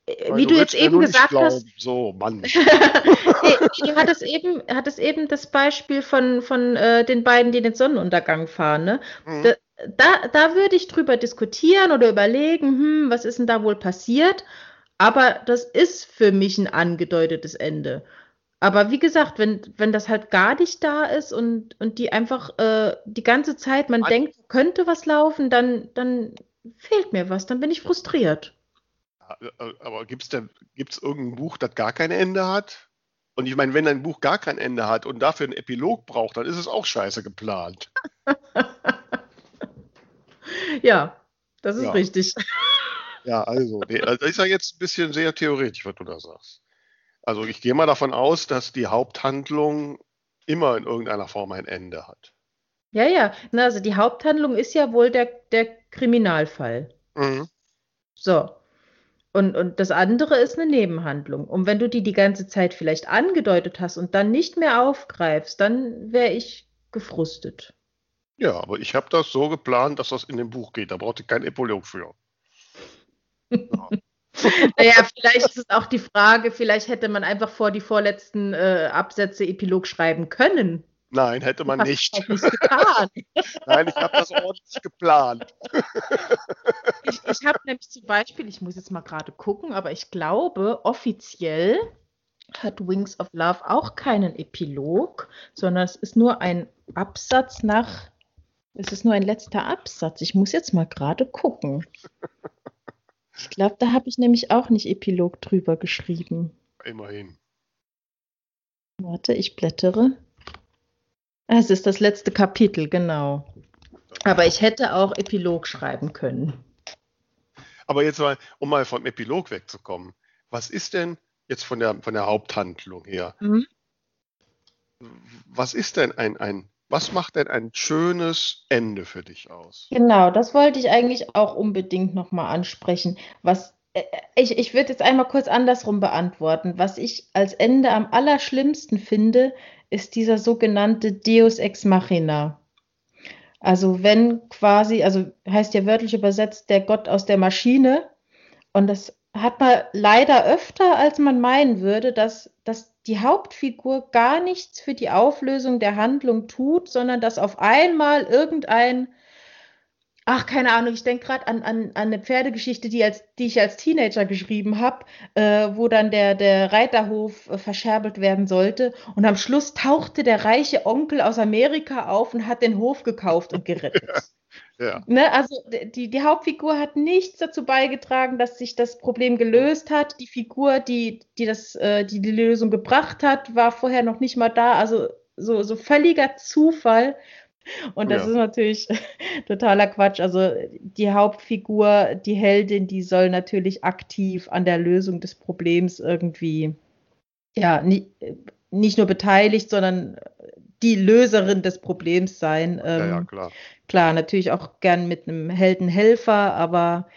äh, wie du, jetzt eben gesagt hast. So, Mann. du hattest eben, hattest eben das Beispiel von, von äh, den beiden, die den Sonnenuntergang fahren. Ne? Mhm. Da, da, da würde ich drüber diskutieren oder überlegen, hm, was ist denn da wohl passiert? Aber das ist für mich ein angedeutetes Ende. Aber wie gesagt, wenn, wenn das halt gar nicht da ist und, und die einfach äh, die ganze Zeit, man An denkt, könnte was laufen, dann, dann fehlt mir was, dann bin ich frustriert. Aber gibt es gibt's irgendein Buch, das gar kein Ende hat? Und ich meine, wenn ein Buch gar kein Ende hat und dafür einen Epilog braucht, dann ist es auch scheiße geplant. ja, das ist ja. richtig. Ja, also, nee, also, das ist ja jetzt ein bisschen sehr theoretisch, was du da sagst. Also ich gehe mal davon aus, dass die Haupthandlung immer in irgendeiner Form ein Ende hat. Ja, ja. Na, also die Haupthandlung ist ja wohl der, der Kriminalfall. Mhm. So. Und, und das andere ist eine Nebenhandlung. Und wenn du die die ganze Zeit vielleicht angedeutet hast und dann nicht mehr aufgreifst, dann wäre ich gefrustet. Ja, aber ich habe das so geplant, dass das in dem Buch geht. Da braucht ihr kein Epilog für. Naja, vielleicht ist es auch die Frage, vielleicht hätte man einfach vor die vorletzten äh, Absätze Epilog schreiben können. Nein, hätte man nicht. nicht. Nein, ich habe das ordentlich geplant. Ich, ich habe nämlich zum Beispiel, ich muss jetzt mal gerade gucken, aber ich glaube, offiziell hat Wings of Love auch keinen Epilog, sondern es ist nur ein Absatz nach, es ist nur ein letzter Absatz. Ich muss jetzt mal gerade gucken. Ich glaube, da habe ich nämlich auch nicht Epilog drüber geschrieben. Immerhin. Warte, ich blättere. Ah, Es ist das letzte Kapitel, genau. Aber ich hätte auch Epilog schreiben können. Aber jetzt mal, um mal vom Epilog wegzukommen. Was ist denn jetzt von der, von der Haupthandlung her? Mhm. Was ist denn ein, ein, was macht denn ein schönes Ende für dich aus? Genau, das wollte ich eigentlich auch unbedingt nochmal ansprechen. Was, äh, ich, ich würde jetzt einmal kurz andersrum beantworten. Was ich als Ende am allerschlimmsten finde, ist dieser sogenannte Deus ex machina. Also wenn quasi, also heißt ja wörtlich übersetzt, der Gott aus der Maschine. Und das hat man leider öfter, als man meinen würde, dass, dass die Hauptfigur gar nichts für die Auflösung der Handlung tut, sondern dass auf einmal irgendein, ach, keine Ahnung, ich denke gerade an, an, an eine Pferdegeschichte, die, als, die ich als Teenager geschrieben habe, äh, wo dann der, der Reiterhof äh, verscherbelt werden sollte. Und am Schluss tauchte der reiche Onkel aus Amerika auf und hat den Hof gekauft und gerettet. Ja, Ne, also die, die Hauptfigur hat nichts dazu beigetragen, dass sich das Problem gelöst hat. Die Figur, die, die, das, äh, die die Lösung gebracht hat, war vorher noch nicht mal da. Also so, so völliger Zufall. Und das Ja. ist natürlich totaler Quatsch. Also die Hauptfigur, die Heldin, die soll natürlich aktiv an der Lösung des Problems irgendwie, ja, nie, nicht nur beteiligt, sondern die Löserin des Problems sein. ja, ja, Ähm, klar. Klar, natürlich auch gern mit einem Heldenhelfer, aber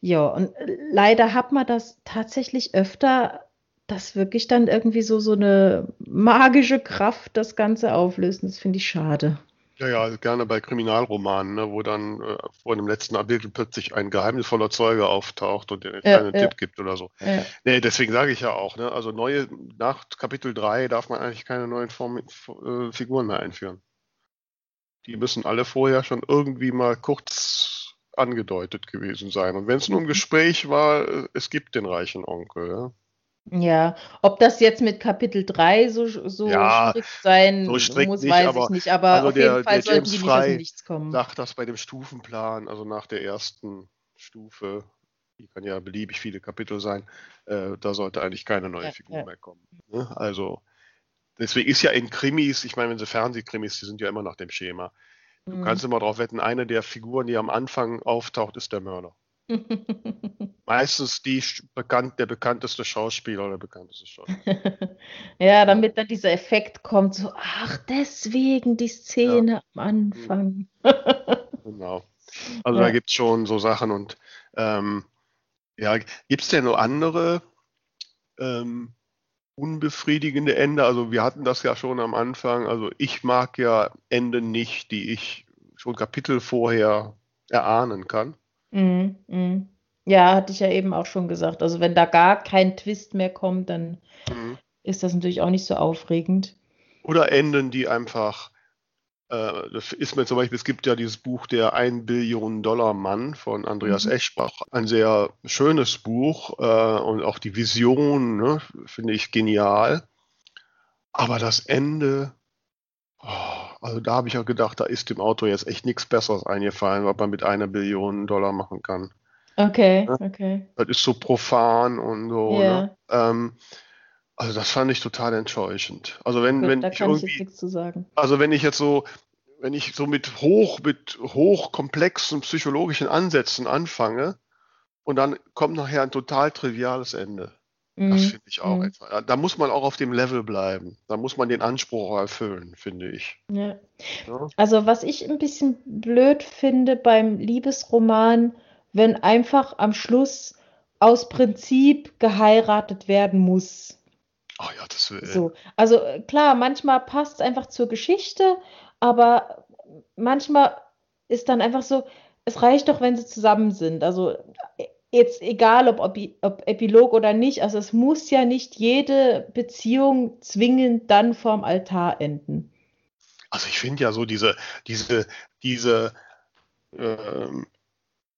ja, und leider hat man das tatsächlich öfter, dass wirklich dann irgendwie so, so eine magische Kraft das Ganze auflöst. Das finde ich schade. Ja, ja, gerne bei Kriminalromanen, ne, wo dann äh, vor dem letzten Kapitel plötzlich ein geheimnisvoller Zeuge auftaucht und dir einen Ja, kleinen ja. Tipp gibt oder so. Ja, Nee, deswegen sage ich ja auch, ne, also neue, nach Kapitel 3 darf man eigentlich keine neuen Form, äh, Figuren mehr einführen. Die müssen alle vorher schon irgendwie mal kurz angedeutet gewesen sein. Und wenn es nur Mhm. ein Gespräch war, äh, es gibt den reichen Onkel, ja. Ja, ob das jetzt mit Kapitel 3 so, so Ja, strikt sein so strikt muss, nicht, weiß aber- ich nicht. Aber also auf der- jeden Fall sollten James die nicht aus dem Nichts kommen. Sagt das bei dem Stufenplan, also nach der ersten Stufe, die kann ja beliebig viele Kapitel sein, äh, da sollte eigentlich keine neue Ja, Figur ja. mehr kommen. Ne? Also, deswegen ist ja in Krimis, ich meine, wenn sie Fernsehkrimis, die sind ja immer nach dem Schema. Du Mhm. kannst immer darauf wetten, eine der Figuren, die am Anfang auftaucht, ist der Mörder. Meistens die bekannt, der bekannteste Schauspieler oder bekannteste Schauspieler. Ja, damit dann dieser Effekt kommt, so, ach, deswegen die Szene am Anfang. Genau. Also Ja. da gibt es schon so Sachen und ähm, ja, gibt es denn noch andere ähm, unbefriedigende Ende? Also wir hatten das ja schon am Anfang. Also ich mag ja Enden nicht, die ich schon Kapitel vorher erahnen kann. Mhm, mhm. Ja, hatte ich ja eben auch schon gesagt. Also wenn da gar kein Twist mehr kommt, dann Mhm. ist das natürlich auch nicht so aufregend. Oder Enden, die einfach, äh, das ist mir zum Beispiel, es gibt ja dieses Buch Der 1 Billion Dollar Mann von Andreas Mhm. Eschbach. Ein sehr schönes Buch äh, und auch die Vision ne, finde ich genial. Aber das Ende, also da habe ich ja gedacht, da ist dem Autor jetzt echt nichts Besseres eingefallen, was man mit einer Billion Dollar machen kann. Okay, Ja. okay. Das ist so profan und so. Ja. Ne? Ähm, also das fand ich total enttäuschend. Also wenn, Gut, wenn da ich kann ich jetzt nichts zu sagen. also wenn ich jetzt so, wenn ich so mit hoch, mit hochkomplexen psychologischen Ansätzen anfange und dann kommt nachher ein total triviales Ende. Das Mhm. finde ich auch Mhm. etwa. Da- muss man auch auf dem Level bleiben. Da muss man den Anspruch erfüllen, finde ich. Ja. Ja? Also, was ich ein bisschen blöd finde beim Liebesroman, wenn einfach am Schluss aus Prinzip geheiratet werden muss. Ah ja, das will. So. Also äh, klar, manchmal passt es einfach zur Geschichte, aber manchmal ist dann einfach so, es reicht doch, wenn sie zusammen sind. Also äh, jetzt egal, ob, ob, Epilog oder nicht, also es muss ja nicht jede Beziehung zwingend dann vorm Altar enden. Also ich finde ja so diese, diese, diese ähm,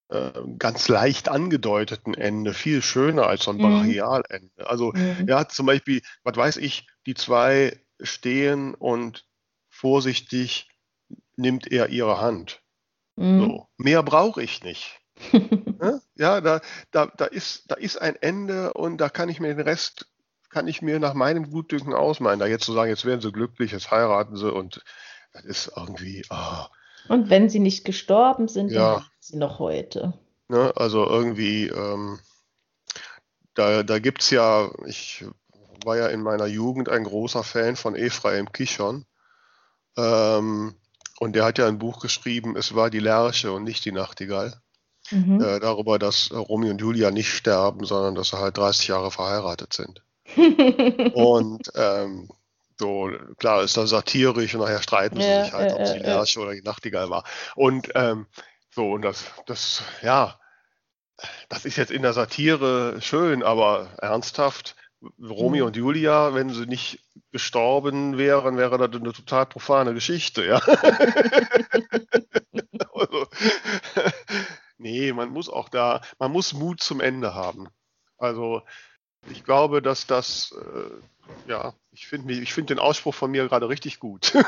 äh, ganz leicht angedeuteten Ende viel schöner als so ein Mhm. Brachialende. Also Mhm. ja, zum Beispiel, was weiß ich, die zwei stehen und vorsichtig nimmt er ihre Hand. Mhm. So. Mehr brauche ich nicht. Ne? Ja, da, da, da, ist, da ist ein Ende und da kann ich mir den Rest, kann ich mir nach meinem Gutdünken ausmalen. Da jetzt zu sagen, jetzt werden sie glücklich, jetzt heiraten sie und das ist irgendwie, ah, Und wenn sie nicht gestorben sind, dann Ja. leben sie noch heute. ne, also irgendwie, ähm, da, da gibt es ja, ich war ja in meiner Jugend ein großer Fan von Ephraim Kishon. Ähm, und der hat ja ein Buch geschrieben, es war die Lerche und nicht die Nachtigall. Mhm. äh, darüber, dass äh, Romeo und Julia nicht sterben, sondern dass sie halt 30 Jahre verheiratet sind. Und ähm, so, klar, ist das satirisch und nachher streiten sie Ja, sich halt, äh, ob äh, die. Lerche oder die Nachtigall war. Und ähm, so, und das, das, ja, das ist jetzt in der Satire schön, aber ernsthaft, Romeo Mhm. und Julia, wenn sie nicht gestorben wären, wäre das eine total profane Geschichte, ja. also, nee, man muss auch da, man muss Mut zum Ende haben. Also, ich glaube, dass das, äh, ja, ich finde ich find den Ausspruch von mir gerade richtig gut.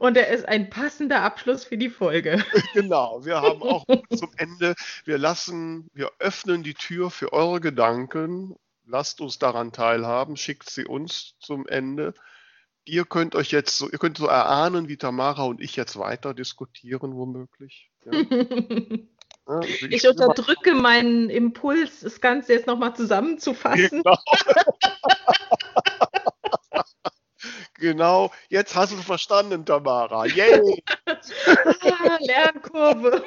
Und er ist ein passender Abschluss für die Folge. Genau, wir haben auch Mut zum Ende. Wir lassen, wir öffnen die Tür für eure Gedanken. Lasst uns daran teilhaben, schickt sie uns zum Ende. Ihr könnt euch jetzt so, ihr könnt so erahnen, wie Tamara und ich jetzt weiter diskutieren, womöglich. Ja, ja, also Ich immer- unterdrücke meinen Impuls, das Ganze jetzt nochmal zusammenzufassen. Genau. genau, jetzt hast du es verstanden, Tamara. Yay! Ah, Lernkurve.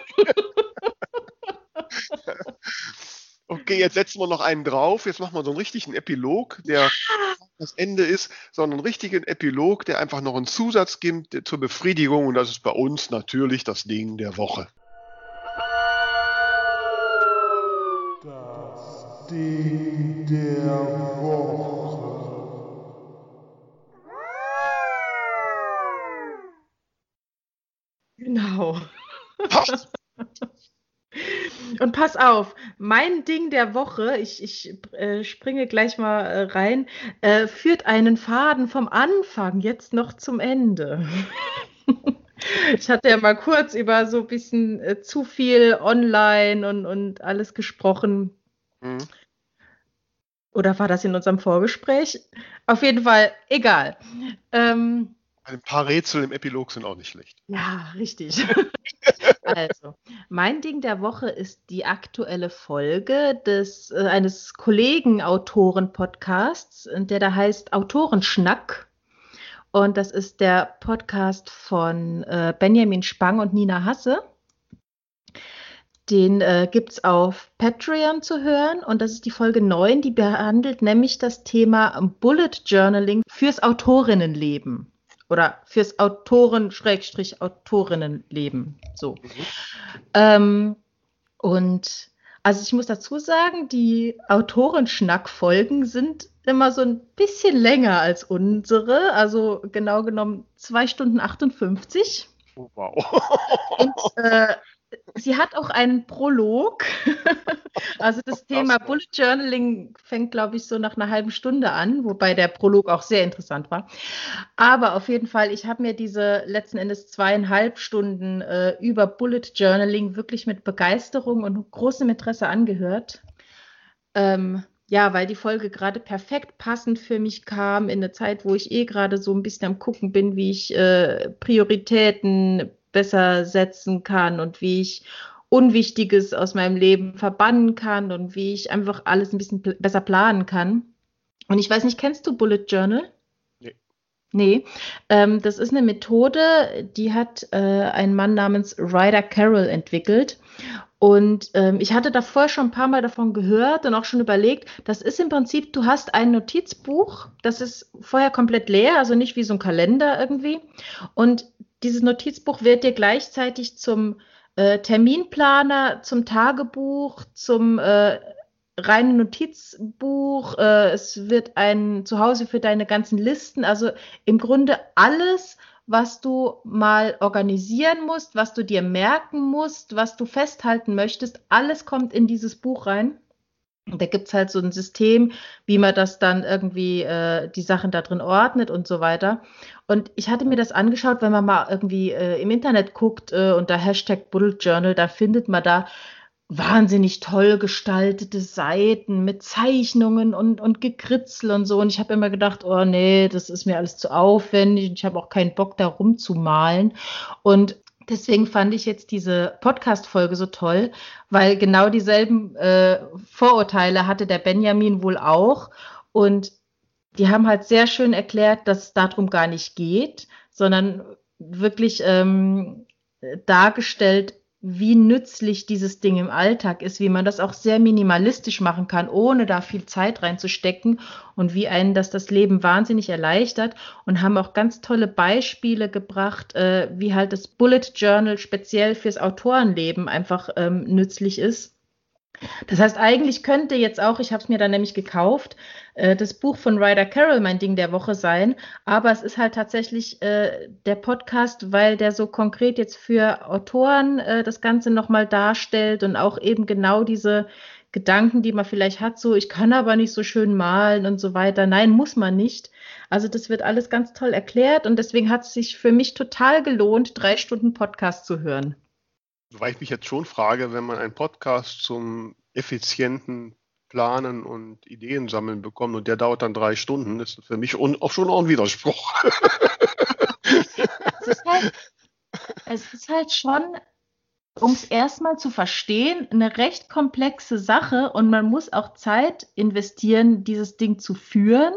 Okay, jetzt setzen wir noch einen drauf. Jetzt machen wir so einen richtigen Epilog, der das Ende ist, sondern einen richtigen Epilog, der einfach noch einen Zusatz gibt der- zur Befriedigung. Und das ist bei uns natürlich das Ding der Woche. Das Ding der Woche. Genau. Und pass auf, mein Ding der Woche, ich, ich äh, springe gleich mal äh, rein, äh, führt einen Faden vom Anfang jetzt noch zum Ende. Ich hatte ja mal kurz über so ein bisschen äh, zu viel online und, und alles gesprochen. Mhm. Oder war das in unserem Vorgespräch? Auf jeden Fall, egal. Ähm, Ein paar Rätsel im Epilog sind auch nicht schlecht. Ja, richtig. Also, mein Ding der Woche ist die aktuelle Folge des äh, eines Kollegen-Autoren-Podcasts, äh, der da heißt Autorenschnack. Und das ist der Podcast von äh, Benjamin Spang und Nina Hasse. Den äh, gibt es auf Patreon zu hören und das ist die Folge 9, die behandelt nämlich das Thema Bullet Journaling fürs Autorinnenleben oder fürs Autoren-Autorinnenleben. So. Ähm, und also ich muss dazu sagen, die Autorenschnack-Folgen sind immer so ein bisschen länger als unsere, also genau genommen 2 Stunden 58. Oh, wow. Und äh, sie hat auch einen Prolog. also das Thema. Bullet Journaling fängt, glaube ich, so nach einer halben Stunde an, wobei der Prolog auch sehr interessant war. Aber auf jeden Fall, ich habe mir diese letzten Endes zweieinhalb Stunden äh, über Bullet Journaling wirklich mit Begeisterung und großem Interesse angehört. Ähm, ja, weil die Folge gerade perfekt passend für mich kam in eine Zeit, wo ich eh gerade so ein bisschen am gucken bin, wie ich äh, Prioritäten besser setzen kann und wie ich Unwichtiges aus meinem Leben verbannen kann und wie ich einfach alles ein bisschen besser planen kann. Und ich weiß nicht, kennst du Bullet Journal? Nee. Nee, ähm, das ist eine Methode, die hat äh, ein Mann namens Ryder Carroll entwickelt. Und ähm, ich hatte davor schon ein paar Mal davon gehört und auch schon überlegt, das ist im Prinzip, du hast ein Notizbuch, das ist vorher komplett leer, also nicht wie so ein Kalender irgendwie. Und dieses Notizbuch wird dir gleichzeitig zum äh, Terminplaner, zum Tagebuch, zum äh, reinen Notizbuch, äh, es wird ein Zuhause für deine ganzen Listen, also im Grunde alles, was du mal organisieren musst, was du dir merken musst, was du festhalten möchtest, alles kommt in dieses Buch rein. Da gibt es halt so ein System, wie man das dann irgendwie äh, die Sachen da drin ordnet und so weiter. Und ich hatte mir das angeschaut, wenn man mal irgendwie äh, im Internet guckt äh, unter Hashtag Bullet Journal, da findet man da wahnsinnig toll gestaltete Seiten mit Zeichnungen und, und Gekritzel und so. Und ich habe immer gedacht, oh nee, das ist mir alles zu aufwendig und ich habe auch keinen Bock, da rumzumalen. Und deswegen fand ich jetzt diese Podcast-Folge so toll, weil genau dieselben äh, Vorurteile hatte der Benjamin wohl auch. Und die haben halt sehr schön erklärt, dass es darum gar nicht geht, sondern wirklich ähm, dargestellt, wie nützlich dieses Ding im Alltag ist, wie man das auch sehr minimalistisch machen kann, ohne da viel Zeit reinzustecken und wie einen das das Leben wahnsinnig erleichtert und haben auch ganz tolle Beispiele gebracht, äh, wie halt das Bullet Journal speziell fürs Autorenleben einfach ähm, nützlich ist. Das heißt, eigentlich könnte jetzt auch, ich habe es mir dann nämlich gekauft, äh, das Buch von Ryder Carroll mein Ding der Woche sein, aber es ist halt tatsächlich äh, der Podcast, weil der so konkret jetzt für Autoren äh, das Ganze nochmal darstellt und auch eben genau diese Gedanken, die man vielleicht hat, so ich kann aber nicht so schön malen und so weiter. Nein, muss man nicht. Also das wird alles ganz toll erklärt und deswegen hat es sich für mich total gelohnt, drei Stunden Podcast zu hören. Weil ich mich jetzt schon frage, wenn man einen Podcast zum effizienten Planen und Ideen sammeln bekommt und der dauert dann drei Stunden, ist für mich auch schon auch ein Widerspruch. es, ist halt, es ist halt schon, um es erstmal zu verstehen, eine recht komplexe Sache und man muss auch Zeit investieren, dieses Ding zu führen.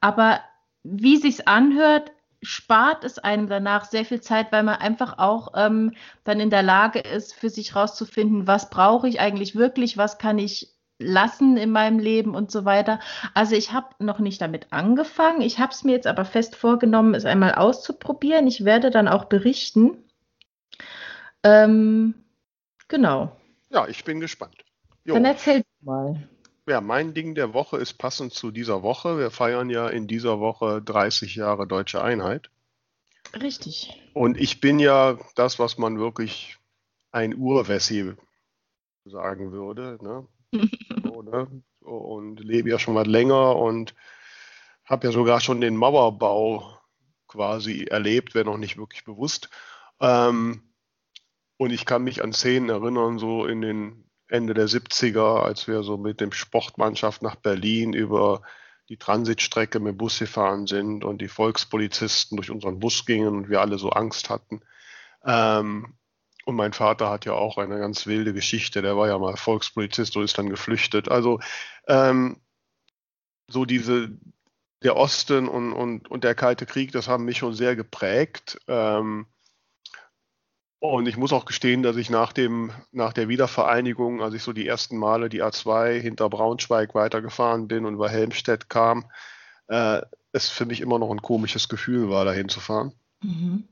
Aber wie sich's anhört, spart es einem danach sehr viel Zeit, weil man einfach auch ähm, dann in der Lage ist, für sich rauszufinden, was brauche ich eigentlich wirklich, was kann ich lassen in meinem Leben und so weiter. Also ich habe noch nicht damit angefangen. Ich habe es mir jetzt aber fest vorgenommen, es einmal auszuprobieren. Ich werde dann auch berichten. Ähm, genau. Ja, ich bin gespannt. Jo. Dann erzähl mal. Ja, mein Ding der Woche ist passend zu dieser Woche. Wir feiern ja in dieser Woche 30 Jahre deutsche Einheit. Richtig. Und ich bin ja das, was man wirklich ein Urwessi sagen würde. Ne? So, ne? Und lebe ja schon mal länger und habe ja sogar schon den Mauerbau quasi erlebt, wenn auch nicht wirklich bewusst. Ähm, und ich kann mich an Szenen erinnern, so in den Ende der 70er, als wir so mit dem Sportmannschaft nach Berlin über die Transitstrecke mit Bus gefahren sind und die Volkspolizisten durch unseren Bus gingen und wir alle so Angst hatten. Ähm, und mein Vater hat ja auch eine ganz wilde Geschichte. Der war ja mal Volkspolizist und ist dann geflüchtet. Also ähm, so diese der Osten und, und, und der Kalte Krieg, das haben mich schon sehr geprägt. Ähm, und ich muss auch gestehen, dass ich nach, dem, nach der Wiedervereinigung, als ich so die ersten Male die A2 hinter Braunschweig weitergefahren bin und über Helmstedt kam, äh, es für mich immer noch ein komisches Gefühl war, dahin zu fahren. Mhm.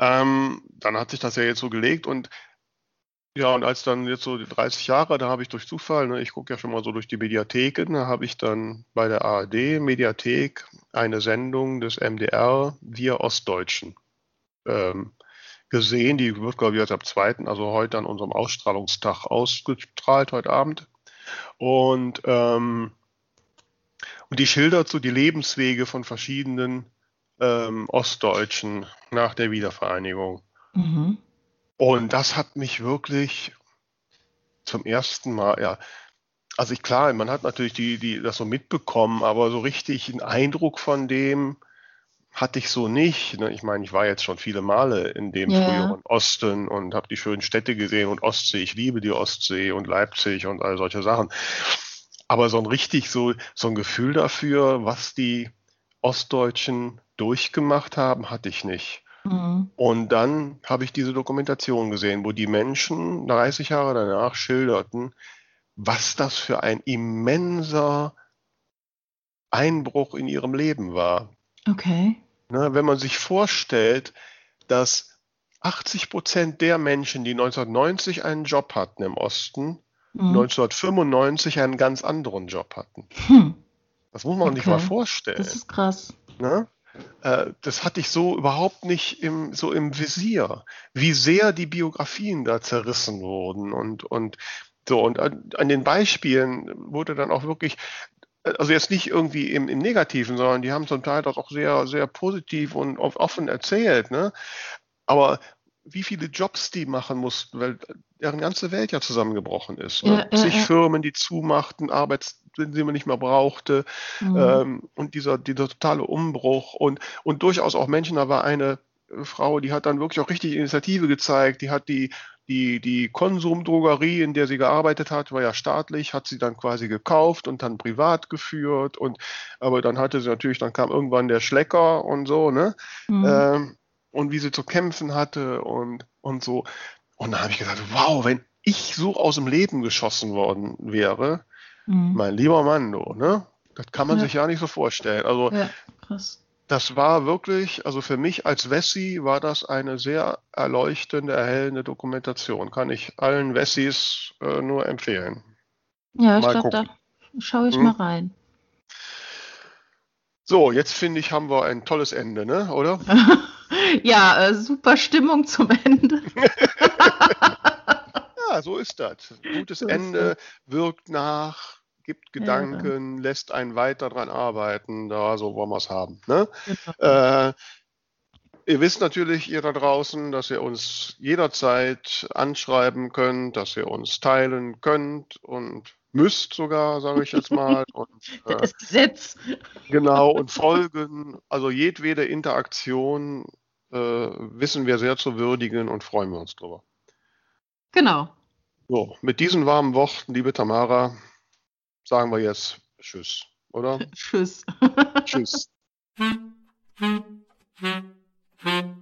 Ähm, dann hat sich das ja jetzt so gelegt und ja, und als dann jetzt so die 30 Jahre, da habe ich durch Zufall, ne, ich gucke ja schon mal so durch die Mediatheken, da habe ich dann bei der ARD Mediathek eine Sendung des MDR Wir Ostdeutschen ähm, gesehen. Die wird, glaube ich, jetzt ab 2., also heute an unserem Ausstrahlungstag ausgestrahlt, heute Abend. Und, ähm, und die schildert so die Lebenswege von verschiedenen ähm, Ostdeutschen nach der Wiedervereinigung. Mhm. Und das hat mich wirklich zum ersten Mal, ja, also ich, klar, man hat natürlich die, die, das so mitbekommen, aber so richtig einen Eindruck von dem, hatte ich so nicht. Ne? Ich meine, ich war jetzt schon viele Male in dem Ja. früheren Osten und habe die schönen Städte gesehen und Ostsee. Ich liebe die Ostsee und Leipzig und all solche Sachen. Aber so ein richtig so, so ein Gefühl dafür, was die Ostdeutschen durchgemacht haben, hatte ich nicht. Mhm. Und dann habe ich diese Dokumentation gesehen, wo die Menschen 30 Jahre danach schilderten, was das für ein immenser Einbruch in ihrem Leben war. Okay. Ne, wenn man sich vorstellt, dass 80 Prozent der Menschen, die 1990 einen Job hatten im Osten, Mhm. 1995 einen ganz anderen Job hatten. Hm. Das muss man sich mal Okay. vorstellen. Das ist krass. Ne? Äh, Das hatte ich so überhaupt nicht im, so im Visier, wie sehr die Biografien da zerrissen wurden und, und so. Und an, an den Beispielen wurde dann auch wirklich, äh, also jetzt nicht irgendwie im, im Negativen, sondern die haben zum Teil das auch sehr, sehr positiv und off- offen erzählt. Ne? Aber wie viele Jobs die machen mussten, weil deren ganze Welt ja zusammengebrochen ist. Ne? Ja, ja, ja. Firmen, die zumachten, Arbeits, die man nicht mehr brauchte. Mhm. Ähm, und dieser, dieser totale Umbruch und, und durchaus auch Menschen, da war eine Frau, die hat dann wirklich auch richtig Initiative gezeigt, die hat die, die, die Konsumdrogerie, in der sie gearbeitet hat, war ja staatlich, hat sie dann quasi gekauft und dann privat geführt und aber dann hatte sie natürlich, dann kam irgendwann der Schlecker und so, ne? Mhm. Ähm, und wie sie zu kämpfen hatte und, und so. Und da habe ich gesagt, wow, wenn ich so aus dem Leben geschossen worden wäre, Mhm. mein lieber Mann, du, ne? Das kann man Ja. sich ja nicht so vorstellen. Also Ja, krass. das war wirklich, also für mich als Wessi war das eine sehr erleuchtende, erhellende Dokumentation. Kann ich allen Wessis äh, nur empfehlen. Ja, ich glaube, da schaue ich Hm. mal rein. So, jetzt finde ich, haben wir ein tolles Ende, ne? Oder? Ja, äh, super Stimmung zum Ende. Ja, so ist das. Gutes So Ende wirkt nach, gibt Ja. Gedanken, lässt einen weiter dran arbeiten. Da, so wollen wir es haben. Ne? Genau. Äh, ihr wisst natürlich, ihr da draußen, dass ihr uns jederzeit anschreiben könnt, dass ihr uns teilen könnt und müsst sogar, sage ich jetzt mal. Und, äh, Das Gesetz. genau, und folgen. Also jedwede Interaktion äh, wissen wir sehr zu würdigen und freuen wir uns drüber. Genau. So, mit diesen warmen Worten, liebe Tamara, sagen wir jetzt Tschüss, oder? Tschüss. Tschüss.